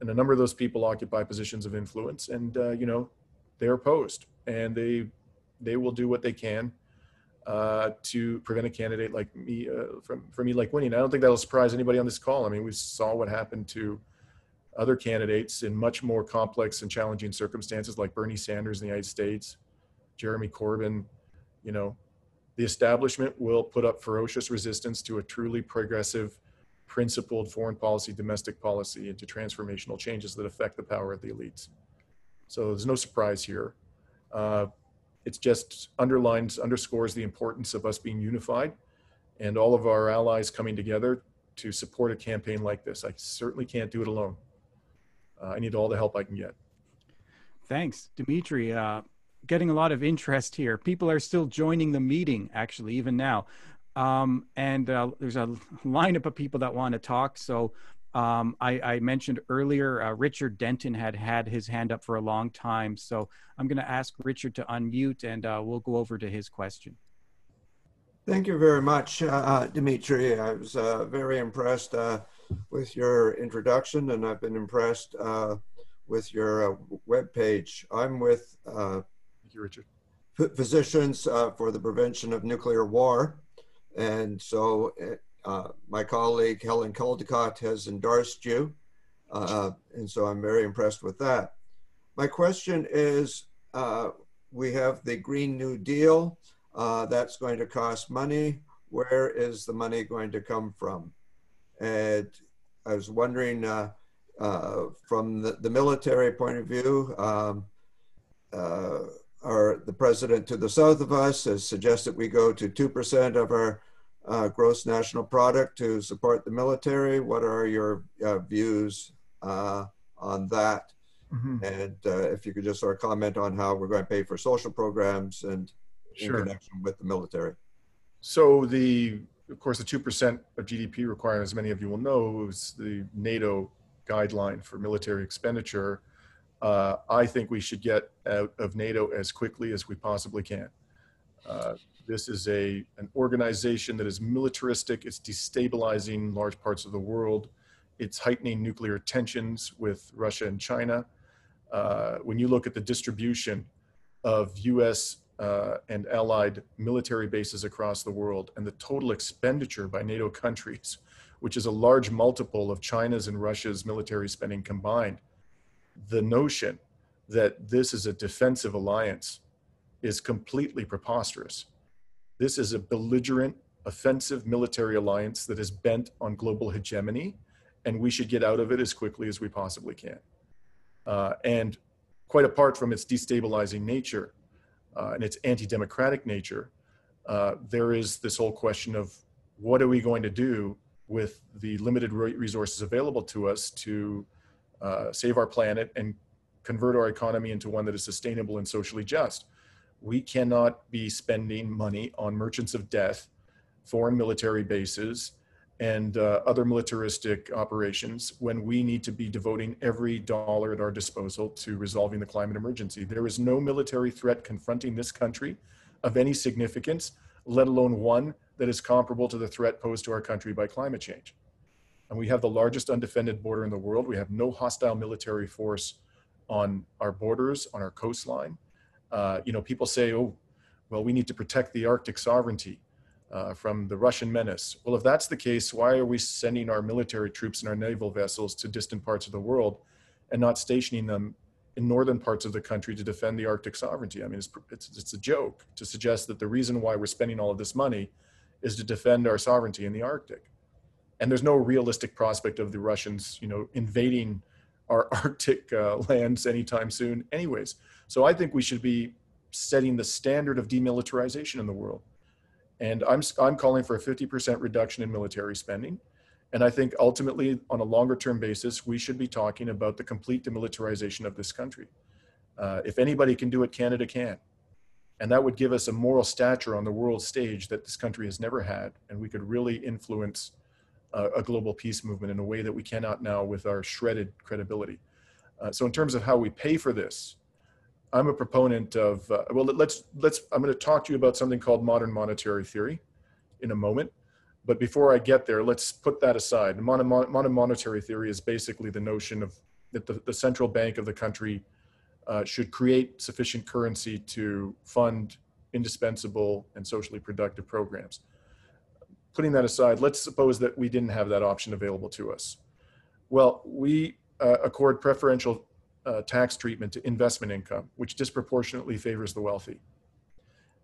S2: and a number of those people occupy positions of influence, and uh, you know, they're opposed, and they they will do what they can uh, to prevent a candidate like me uh, from from me like winning. I don't think that'll surprise anybody on this call. I mean, we saw what happened to other candidates in much more complex and challenging circumstances, like Bernie Sanders in the United States, Jeremy Corbyn. You know, the establishment will put up ferocious resistance to a truly progressive, principled foreign policy, domestic policy, and to transformational changes that affect the power of the elites. So there's no surprise here. Uh, it just underlines, underscores the importance of us being unified and all of our allies coming together to support a campaign like this. I certainly can't do it alone. Uh, I need all the help I can get.
S1: Thanks, Dimitri. Uh, getting a lot of interest here. People are still joining the meeting, actually, even now. Um, and uh, there's a lineup of people that want to talk. So um, I, I, mentioned earlier, uh, Richard Denton had had his hand up for a long time. So I'm going to ask Richard to unmute and uh, we'll go over to his question.
S6: Thank you very much, uh, uh Dimitri. I was uh, very impressed uh, with your introduction and I've been impressed with your web page. I'm with
S2: Thank you, Richard.
S6: Physicians for the Prevention of Nuclear War. And so uh, my colleague Helen Caldicott has endorsed you, uh, and so I'm very impressed with that. My question is, uh, we have the Green New Deal. Uh, that's going to cost money. Where is the money going to come from? And I was wondering, uh, from the, the, military point of view, um, our, the president to the south of us has suggested we go to 2% of our uh, gross national product to support the military. What are your uh, views uh, on that? Mm-hmm. And uh, if you could just sort of comment on how we're going to pay for social programs and sure. in connection with the military.
S2: So the, of course, the two percent of GDP requirement, as many of you will know, is the NATO guideline for military expenditure. Uh, I think we should get out of NATO as quickly as we possibly can. Uh, this is a, an organization that is militaristic. It's destabilizing large parts of the world. It's heightening nuclear tensions with Russia and China. Uh, when you look at the distribution of US uh, and allied military bases across the world and the total expenditure by NATO countries, which is a large multiple of China's and Russia's military spending combined, the notion that this is a defensive alliance is completely preposterous. This is a belligerent, offensive military alliance that is bent on global hegemony, and we should get out of it as quickly as we possibly can. Uh, and quite apart from its destabilizing nature uh, and its anti democratic nature, uh, there is this whole question of what are we going to do with the limited resources available to us to uh, save our planet and convert our economy into one that is sustainable and socially just we cannot be spending money on merchants of death, foreign military bases, and uh, other militaristic operations when we need to be devoting every dollar at our disposal to resolving the climate emergency. There is no military threat confronting this country of any significance, let alone one that is comparable to the threat posed to our country by climate change. And we have the largest undefended border in the world. We have no hostile military force on our borders, on our coastline. Uh, you know, people say, oh, well, we need to protect the Arctic sovereignty. uh, from the Russian menace. Well, if that's the case, why are we sending our military troops and our naval vessels to distant parts of the world and not stationing them in northern parts of the country to defend the Arctic sovereignty? I mean, it's, it's, it's a joke to suggest that the reason why we're spending all of this money is to defend our sovereignty in the Arctic. And there's no realistic prospect of the Russians, you know, invading our Arctic uh, lands anytime soon, anyways. So I think we should be setting the standard of demilitarization in the world. And I'm, I'm calling for a 50% reduction in military spending. And I think ultimately, on a longer term basis, we should be talking about the complete demilitarization of this country. Uh, if anybody can do it, Canada can. And that would give us a moral stature on the world stage that this country has never had. And we could really influence uh, a global peace movement in a way that we cannot now with our shredded credibility. Uh, so, in terms of how we pay for this, I'm a proponent of, uh, well, let's, let's, I'm going to talk to you about something called modern monetary theory in a moment. But before I get there, let's put that aside. Modern, modern monetary theory is basically the notion of that the, the central bank of the country uh, should create sufficient currency to fund indispensable and socially productive programs. Putting that aside, let's suppose that we didn't have that option available to us. Well, we uh, accord preferential uh, tax treatment to investment income, which disproportionately favors the wealthy.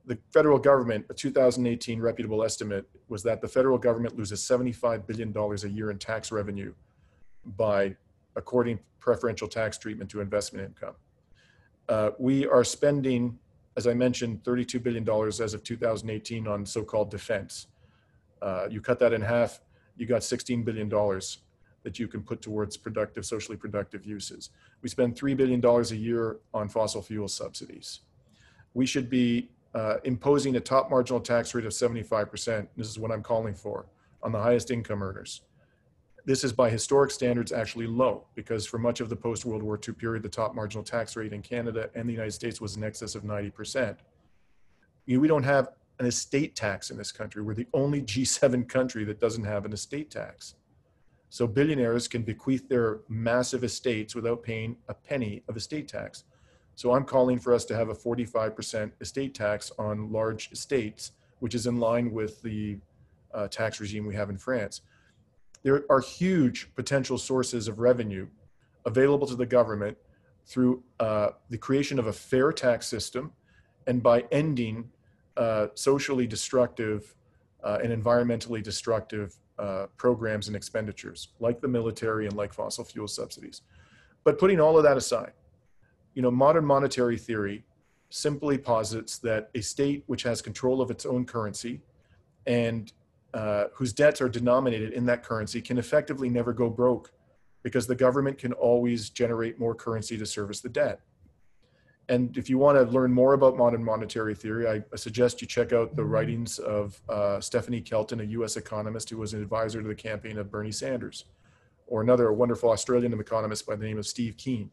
S2: The federal government, a 2018 reputable estimate was that the federal government loses $75 billion a year in tax revenue by according preferential tax treatment to investment income. Uh, we are spending, as I mentioned, $32 billion as of 2018 on so-called defense. Uh, you cut that in half, you got $16 billion that you can put towards productive, socially productive uses. We spend $3 billion a year on fossil fuel subsidies. We should be uh, imposing a top marginal tax rate of 75%. This is what I'm calling for on the highest income earners. This is by historic standards actually low because for much of the post World War II period, the top marginal tax rate in Canada and the United States was in excess of 90%. You know, we don't have an estate tax in this country. We're the only G7 country that doesn't have an estate tax. So billionaires can bequeath their massive estates without paying a penny of estate tax. So I'm calling for us to have a 45% estate tax on large estates, which is in line with the uh, tax regime we have in France. There are huge potential sources of revenue available to the government through uh, the creation of a fair tax system and by ending uh, socially destructive uh, and environmentally destructive uh, programs and expenditures, like the military and like fossil fuel subsidies. But putting all of that aside, you know, modern monetary theory simply posits that a state which has control of its own currency and uh, whose debts are denominated in that currency can effectively never go broke because the government can always generate more currency to service the debt. And if you want to learn more about modern monetary theory, I, I suggest you check out the writings of uh, Stephanie Kelton, a US economist who was an advisor to the campaign of Bernie Sanders, or another wonderful Australian economist by the name of Steve Keen.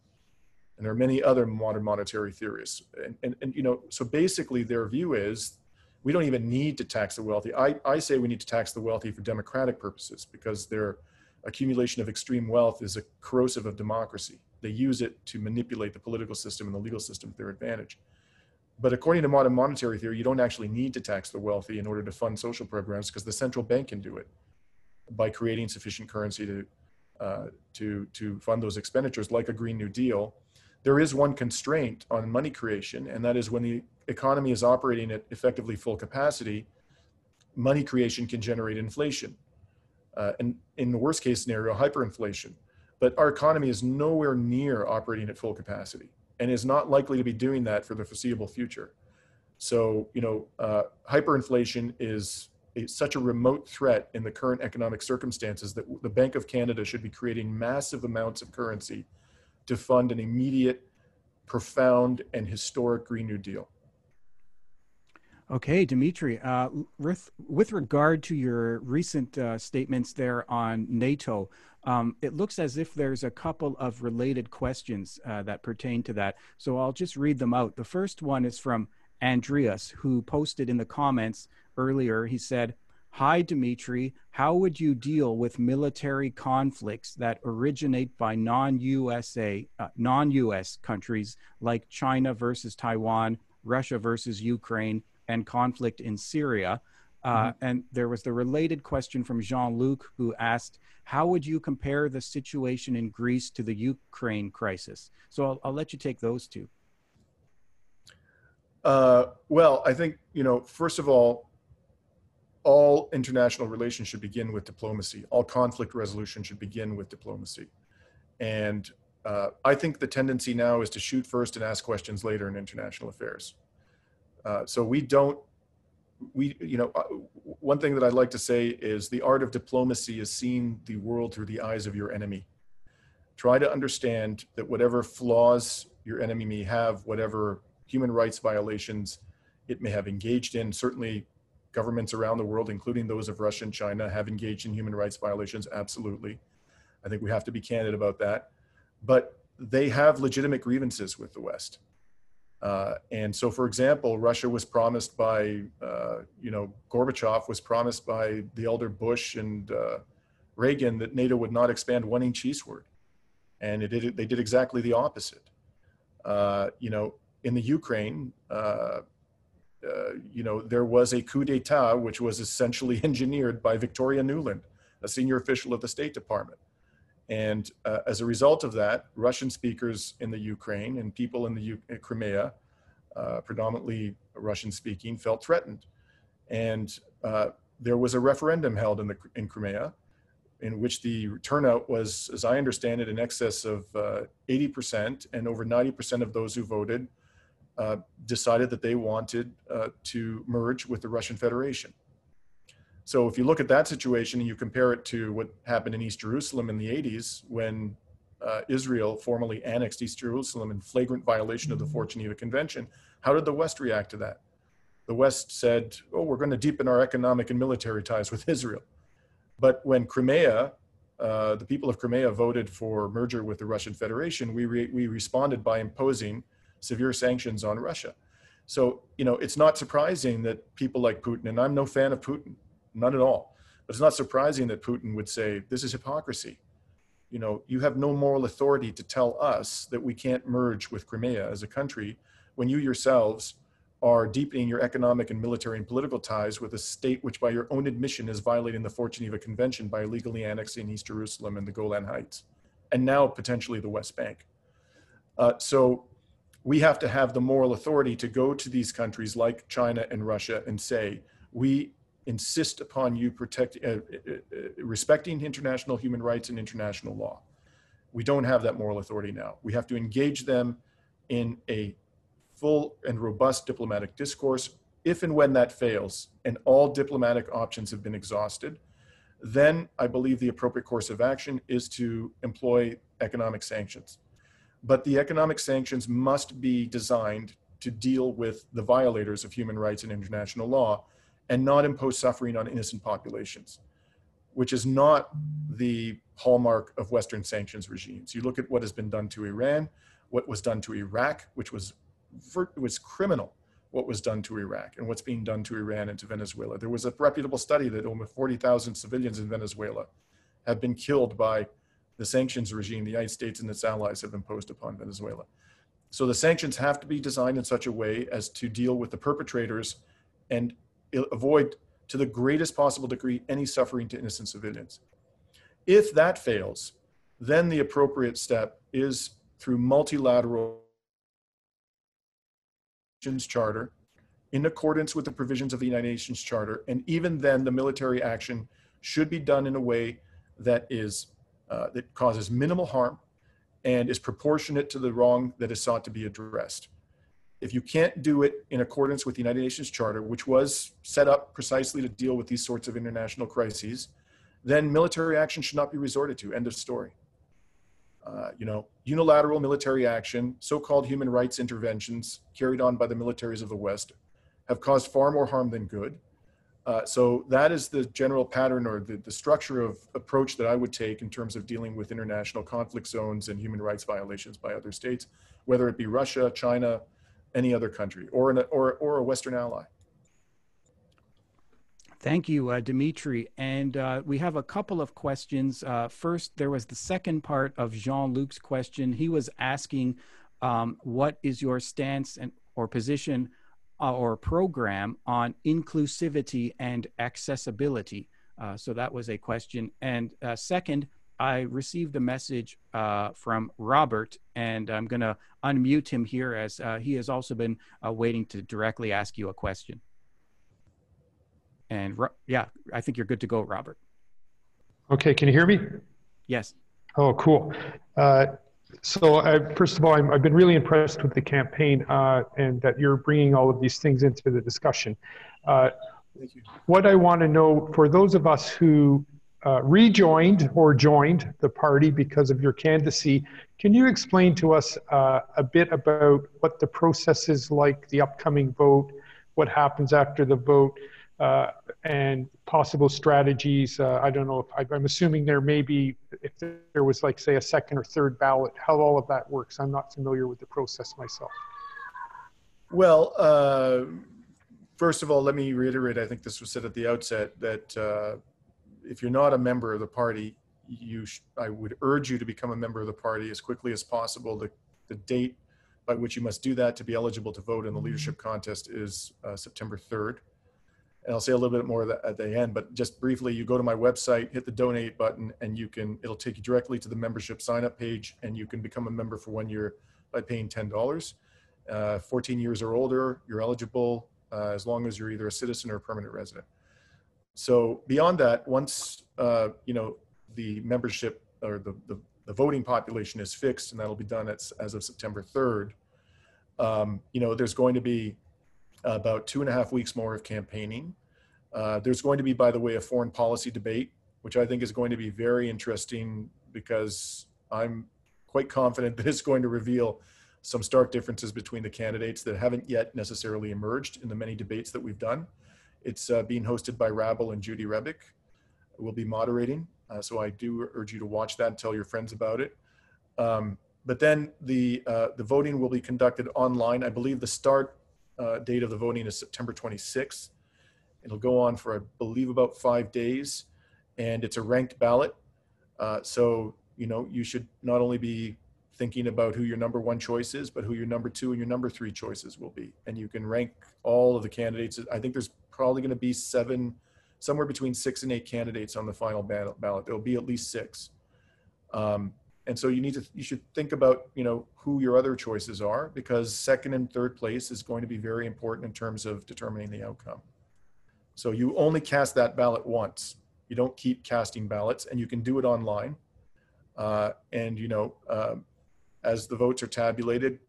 S2: And there are many other modern monetary theorists. And, and, and you know, so basically their view is we don't even need to tax the wealthy. I, I say we need to tax the wealthy for democratic purposes because their accumulation of extreme wealth is a corrosive of democracy they use it to manipulate the political system and the legal system to their advantage. But according to modern monetary theory, you don't actually need to tax the wealthy in order to fund social programs because the central bank can do it by creating sufficient currency to, uh, to, to fund those expenditures, like a Green New Deal. There is one constraint on money creation, and that is when the economy is operating at effectively full capacity, money creation can generate inflation. Uh, and in the worst case scenario, hyperinflation but our economy is nowhere near operating at full capacity and is not likely to be doing that for the foreseeable future. So, you know, uh, hyperinflation is a, such a remote threat in the current economic circumstances that the Bank of Canada should be creating massive amounts of currency to fund an immediate, profound, and historic Green New Deal.
S1: Okay, Dimitri, uh, with, with regard to your recent uh, statements there on NATO, um, it looks as if there's a couple of related questions uh, that pertain to that. So I'll just read them out. The first one is from Andreas, who posted in the comments earlier. He said, Hi, Dimitri. How would you deal with military conflicts that originate by non-USA, uh, non-US countries like China versus Taiwan, Russia versus Ukraine, and conflict in Syria? Uh, mm-hmm. And there was the related question from Jean Luc, who asked, How would you compare the situation in Greece to the Ukraine crisis? So I'll, I'll let you take those two.
S2: Uh, well, I think, you know, first of all, all international relations should begin with diplomacy. All conflict resolution should begin with diplomacy. And uh, I think the tendency now is to shoot first and ask questions later in international affairs. Uh, so we don't we, you know, uh, one thing that I'd like to say is the art of diplomacy is seeing the world through the eyes of your enemy. Try to understand that whatever flaws your enemy may have, whatever human rights violations it may have engaged in, certainly governments around the world, including those of Russia and China, have engaged in human rights violations, absolutely. I think we have to be candid about that. But they have legitimate grievances with the West. Uh, and so, for example, Russia was promised by, uh, you know, Gorbachev was promised by the elder Bush and uh, Reagan that NATO would not expand one inch eastward. And it did, they did exactly the opposite. Uh, you know, in the Ukraine, uh, you know, there was a coup d'etat, which was essentially engineered by Victoria Nuland, a senior official of the State Department. And uh, as a result of that, Russian speakers in the Ukraine and people in the U- uh, Crimea, uh, predominantly Russian speaking, felt threatened. And uh, there was a referendum held in, the, in Crimea in which the turnout was, as I understand it, in excess of 80%, uh, and over 90% of those who voted uh, decided that they wanted to merge with the Russian Federation. So if you look at that situation and you compare it to what happened in East Jerusalem in the 80s when uh, Israel formally annexed East Jerusalem in flagrant violation of the Fourth Geneva Convention, how did the West react to that? The West said, oh, we're going to deepen our economic and military ties with Israel. But when Crimea, uh, the people of Crimea voted for merger with the Russian Federation, we, re- we responded by imposing severe sanctions on Russia. So, you know, it's not surprising that people like Putin, and I'm no fan of Putin, none at all. But it's not surprising that Putin would say, this is hypocrisy. You know, you have no moral authority to tell us that we can't merge with Crimea as a country when you yourselves are deepening your economic and military and political ties with a state which, by your own admission, is violating the Fourth Geneva Convention by illegally annexing East Jerusalem and the Golan Heights, and now potentially the West Bank. Uh, so we have to have the moral authority to go to these countries like China and Russia and say, we insist upon you protect, uh, uh, uh, respecting international human rights and international law. We don't have that moral authority now. We have to engage them in a full and robust diplomatic discourse. If and when that fails and all diplomatic options have been exhausted, then I believe the appropriate course of action is to employ economic sanctions. But the economic sanctions must be designed to deal with the violators of human rights and international law and not impose suffering on innocent populations, which is not the hallmark of Western sanctions regimes. You look at what has been done to Iran, what was done to Iraq, which was was criminal what was done to Iraq and what's being done to Iran and to Venezuela. There was a reputable study that over 40,000 civilians in Venezuela have been killed by the sanctions regime the United States and its allies have imposed upon Venezuela. So the sanctions have to be designed in such a way as to deal with the perpetrators and avoid to the greatest possible degree any suffering to innocent civilians. If that fails, then the appropriate step is through multilateral charter in accordance with the provisions of the United Nations Charter. And even then, the military action should be done in a way that is uh, that causes minimal harm and is proportionate to the wrong that is sought to be addressed if you can't do it in accordance with the United Nations Charter, which was set up precisely to deal with these sorts of international crises, then military action should not be resorted to. End of story. Uh, you know, unilateral military action, so-called human rights interventions carried on by the militaries of the West, have caused far more harm than good. Uh, so that is the general pattern or the, the structure of approach that I would take in terms of dealing with international conflict zones and human rights violations by other states, whether it be Russia, China, any other country or, an, or, or a Western ally.
S1: Thank you, uh, Dimitri. And uh, we have a couple of questions. Uh, first, there was the second part of Jean Luc's question. He was asking, um, "What is your stance and or position uh, or program on inclusivity and accessibility? Uh, so that was a question. And uh, second, I received a message uh, from Robert, and I'm going to unmute him here as uh, he has also been uh, waiting to directly ask you a question. And yeah, I think you're good to go, Robert.
S7: Okay, can you hear me?
S1: Yes.
S7: Oh, cool. Uh, so, uh, first of all, i have been really impressed with the campaign uh, and that you're bringing all of these things into the discussion. What I want to know for those of us who uh, rejoined or joined the party because of your candidacy. Can you explain to us uh, a bit about what the process is like, the upcoming vote, what happens after the vote, uh, and possible strategies? Uh, I don't know if I, am assuming there may be, if there was like, say, a second or third ballot, how all of that works. I'm not familiar with the process myself.
S2: Well, uh, first of all, let me reiterate, I think this was said at the outset, that if you're not a member of the party, you sh- I would urge you to become a member of the party as quickly as possible. The, the date by which you must do that to be eligible to vote in the leadership contest is uh, September 3rd. And I'll say a little bit more at the end, but just briefly, you go to my website, hit the donate button, and you can, it'll take you directly to the membership sign up page, and you can become a member for one year by paying $10. Uh, 14 years or older, you're eligible uh, as long as you're either a citizen or a permanent resident. So beyond that, once uh, you know the membership or the, the, the, voting population is fixed, and that'll be done as, as of September 3rd, um, you know, there's going to be about two and a half weeks more of campaigning. Uh, there's going to be, by the way, a foreign policy debate, which I think is going to be very interesting because I'm quite confident that it's going to reveal some stark differences between the candidates that haven't yet necessarily emerged in the many debates that we've done. It's uh, being hosted by Rabble and Judy Rebick. We'll be moderating. Uh, so I do urge you to watch that and tell your friends about it. Um, but then the, uh, the voting will be conducted online. I believe the start uh, date of the voting is September 26th. It'll go on for, I believe, about five days. And it's a ranked ballot. Uh, so, you know, you should not only be thinking about who your number one choice is, but who your number two and your number three choices will be. And you can rank all of the candidates. I think there's probably going to be seven, somewhere between six and eight candidates on the final ballot. There'll be at least six. Um, and so you need to, you should think about, you know, who your other choices are because second and third place is going to be very important in terms of determining the outcome. So you only cast that ballot once. You don't keep casting ballots and you can do it online. Uh, and, you know, uh, as the votes are tabulated,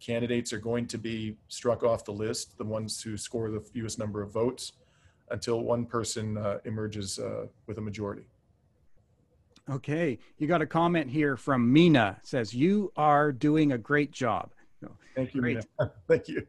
S2: candidates are going to be struck off the list, the ones who score the fewest number of votes, until one person uh, emerges uh, with a majority.
S1: Okay, you got a comment here from Mina. Says you are doing a great job.
S2: Thank you, great. Mina. Thank you.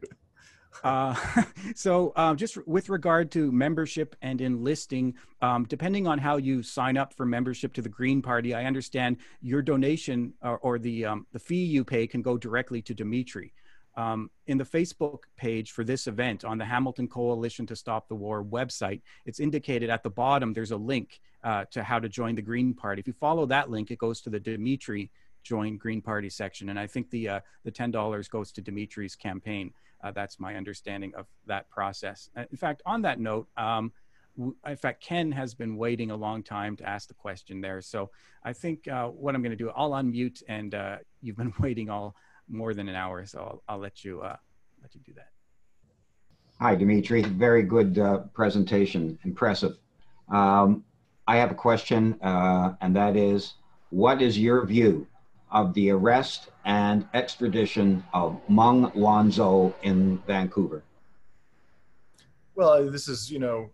S1: Uh, so um, just with regard to membership and enlisting, um, depending on how you sign up for membership to the Green Party, I understand your donation or, or the um, the fee you pay can go directly to Dimitri. Um, in the Facebook page for this event on the Hamilton Coalition to Stop the War website, it's indicated at the bottom. There's a link uh, to how to join the Green Party. If you follow that link, it goes to the Dimitri join Green Party section, and I think the uh, the ten dollars goes to Dimitri's campaign. Uh, that's my understanding of that process. Uh, in fact, on that note, um, in fact, Ken has been waiting a long time to ask the question there. So I think uh, what I'm going to do, I'll unmute, and uh, you've been waiting all more than an hour, so I'll, I'll let you uh, let you do that.
S8: Hi, Dimitri. Very good uh, presentation. Impressive. Um, I have a question, and that is, what is your view of the arrest and extradition of Meng Wanzhou in Vancouver?
S2: Well, this is, you know,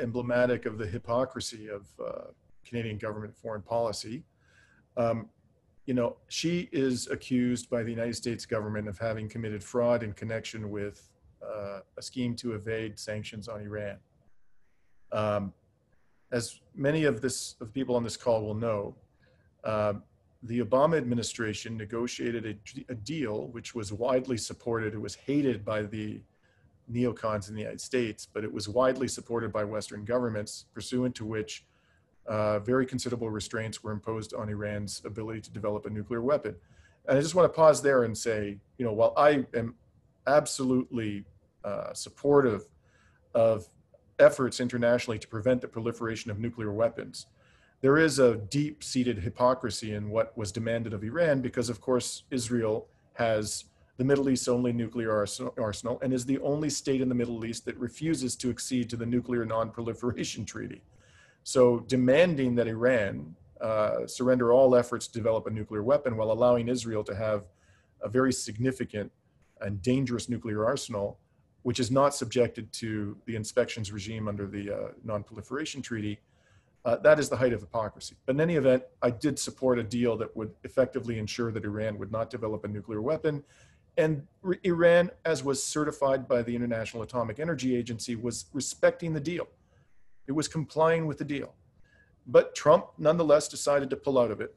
S2: emblematic of the hypocrisy of uh, Canadian government foreign policy. Um, you know, she is accused by the United States government of having committed fraud in connection with uh, a scheme to evade sanctions on Iran. Um, as many of this of people on this call will know, uh, the Obama administration negotiated a, a, deal which was widely supported. It was hated by the neocons in the United States, but it was widely supported by Western governments, pursuant to which uh, very considerable restraints were imposed on Iran's ability to develop a nuclear weapon. And I just want to pause there and say, you know, while I am absolutely uh, supportive of efforts internationally to prevent the proliferation of nuclear weapons. There is a deep seated hypocrisy in what was demanded of Iran because, of course, Israel has the Middle East's only nuclear arsenal and is the only state in the Middle East that refuses to accede to the Nuclear Non Proliferation Treaty. So, demanding that Iran uh, surrender all efforts to develop a nuclear weapon while allowing Israel to have a very significant and dangerous nuclear arsenal which is not subjected to the inspections regime under the uh, Non-Proliferation Treaty, uh, that is the height of hypocrisy. But in any event, I did support a deal that would effectively ensure that Iran would not develop a nuclear weapon. And Iran, as was certified by the International Atomic Energy Agency, was respecting the deal. It was complying with the deal. But Trump nonetheless decided to pull out of it.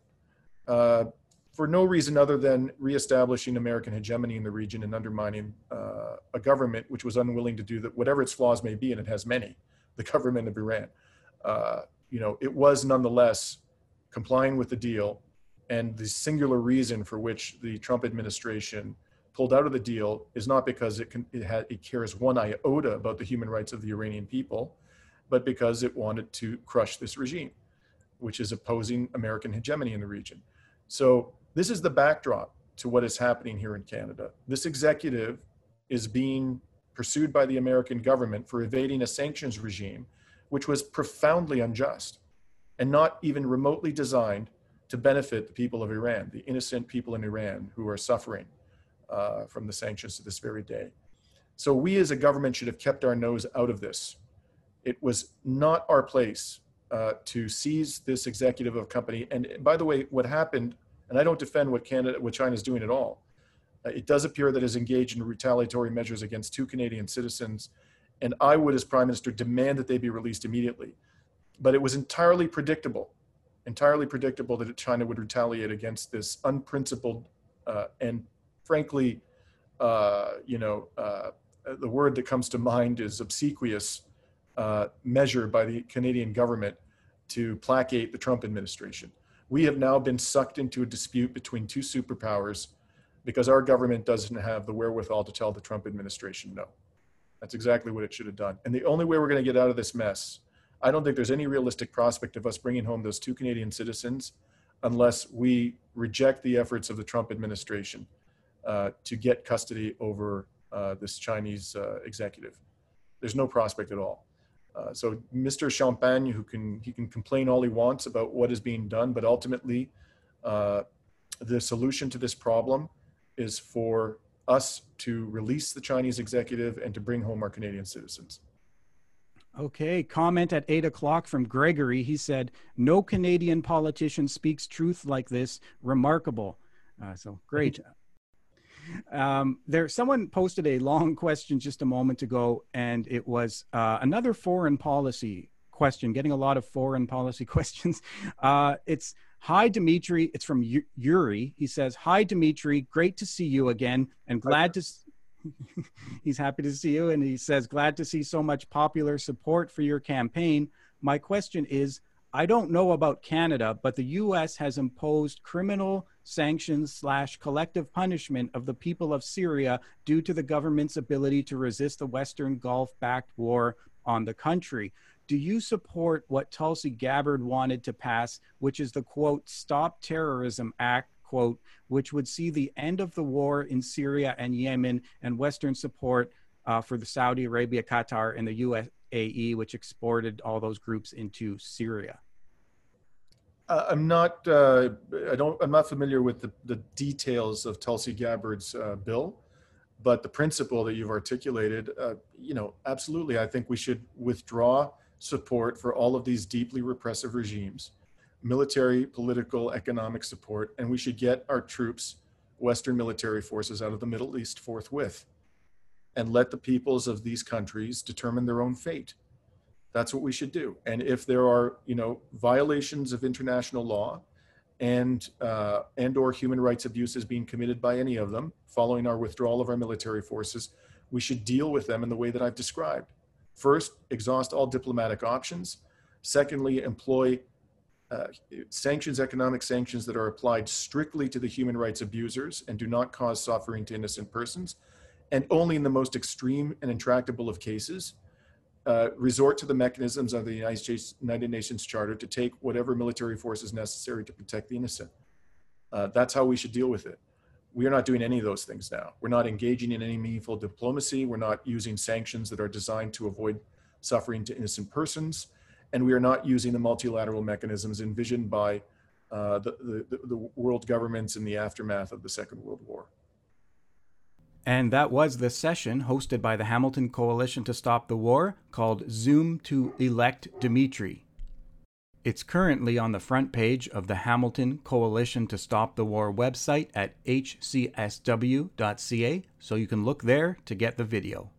S2: Uh, for no reason other than reestablishing American hegemony in the region and undermining uh, a government which was unwilling to do that, whatever its flaws may be, and it has many, the government of Iran. Uh, you know, it was nonetheless complying with the deal, and the singular reason for which the Trump administration pulled out of the deal is not because it, can, it, had, it cares one iota about the human rights of the Iranian people, but because it wanted to crush this regime, which is opposing American hegemony in the region. So this is the backdrop to what is happening here in Canada. This executive is being pursued by the American government for evading a sanctions regime, which was profoundly unjust and not even remotely designed to benefit the people of Iran, the innocent people in Iran who are suffering uh, from the sanctions to this very day. So we as a government should have kept our nose out of this. It was not our place uh, to seize this executive of a company. And by the way, what happened and I don't defend what Canada, what China is doing at all. Uh, it does appear that that is engaged in retaliatory measures against two Canadian citizens, and I would, as Prime Minister, demand that they be released immediately. But it was entirely predictable, entirely predictable that China would retaliate against this unprincipled uh, and, frankly, uh, you know, uh, the word that comes to mind is obsequious uh, measure by the Canadian government to placate the Trump administration we have now been sucked into a dispute between two superpowers because our government doesn't have the wherewithal to tell the Trump administration no. That's exactly what it should have done. And the only way we're going to get out of this mess, I don't think there's any realistic prospect of us bringing home those two Canadian citizens unless we reject the efforts of the Trump administration uh, to get custody over uh, this Chinese uh, executive. There's no prospect at all. Uh, so Mr. Champagne, who can he can complain all he wants about what is being done, but ultimately, uh, the solution to this problem is for us to release the Chinese executive and to bring home our Canadian citizens.
S1: Okay, comment at eight o'clock from Gregory. He said, "No Canadian politician speaks truth like this. Remarkable." Uh, so great. Um, there, someone posted a long question just a moment ago, and it was uh, another foreign policy question. Getting a lot of foreign policy questions. Uh, it's hi Dimitri. It's from Yuri. He says, "Hi Dimitri, great to see you again, and glad to." he's happy to see you, and he says, "Glad to see so much popular support for your campaign." My question is I don't know about Canada, but the US has imposed criminal sanctions slash collective punishment of the people of Syria due to the government's ability to resist the Western Gulf backed war on the country. Do you support what Tulsi Gabbard wanted to pass, which is the quote, Stop Terrorism Act, quote, which would see the end of the war in Syria and Yemen and Western support uh, for the Saudi Arabia, Qatar, and the US, AE, which exported all those groups into Syria?
S2: Uh, I'm not. Uh, I don't. I'm not familiar with the, the details of Tulsi Gabbard's uh, bill, but the principle that you've articulated, uh, you know, absolutely. I think we should withdraw support for all of these deeply repressive regimes, military, political, economic support, and we should get our troops, Western military forces, out of the Middle East forthwith and let the peoples of these countries determine their own fate. That's what we should do. And if there are, you know, violations of international law and uh, and or human rights abuses being committed by any of them following our withdrawal of our military forces, we should deal with them in the way that I've described. First, exhaust all diplomatic options. Secondly, employ uh, sanctions, economic sanctions that are applied strictly to the human rights abusers and do not cause suffering to innocent persons. and only in the most extreme and intractable of cases, uh, resort to the mechanisms of the United, States, United Nations Charter to take whatever military force is necessary to protect the innocent. Uh, that's how we should deal with it. We are not doing any of those things now. We're not engaging in any meaningful diplomacy. We're not using sanctions that are designed to avoid suffering to innocent persons. And we are not using the multilateral mechanisms envisioned by uh, the, the, the world governments in the aftermath of the Second World War.
S1: And that was the session hosted by the Hamilton Coalition to Stop the War called Zoom to Elect Dimitri. It's currently on the front page of the Hamilton Coalition to Stop the War website at hcsw.ca, so you can look there to get the video.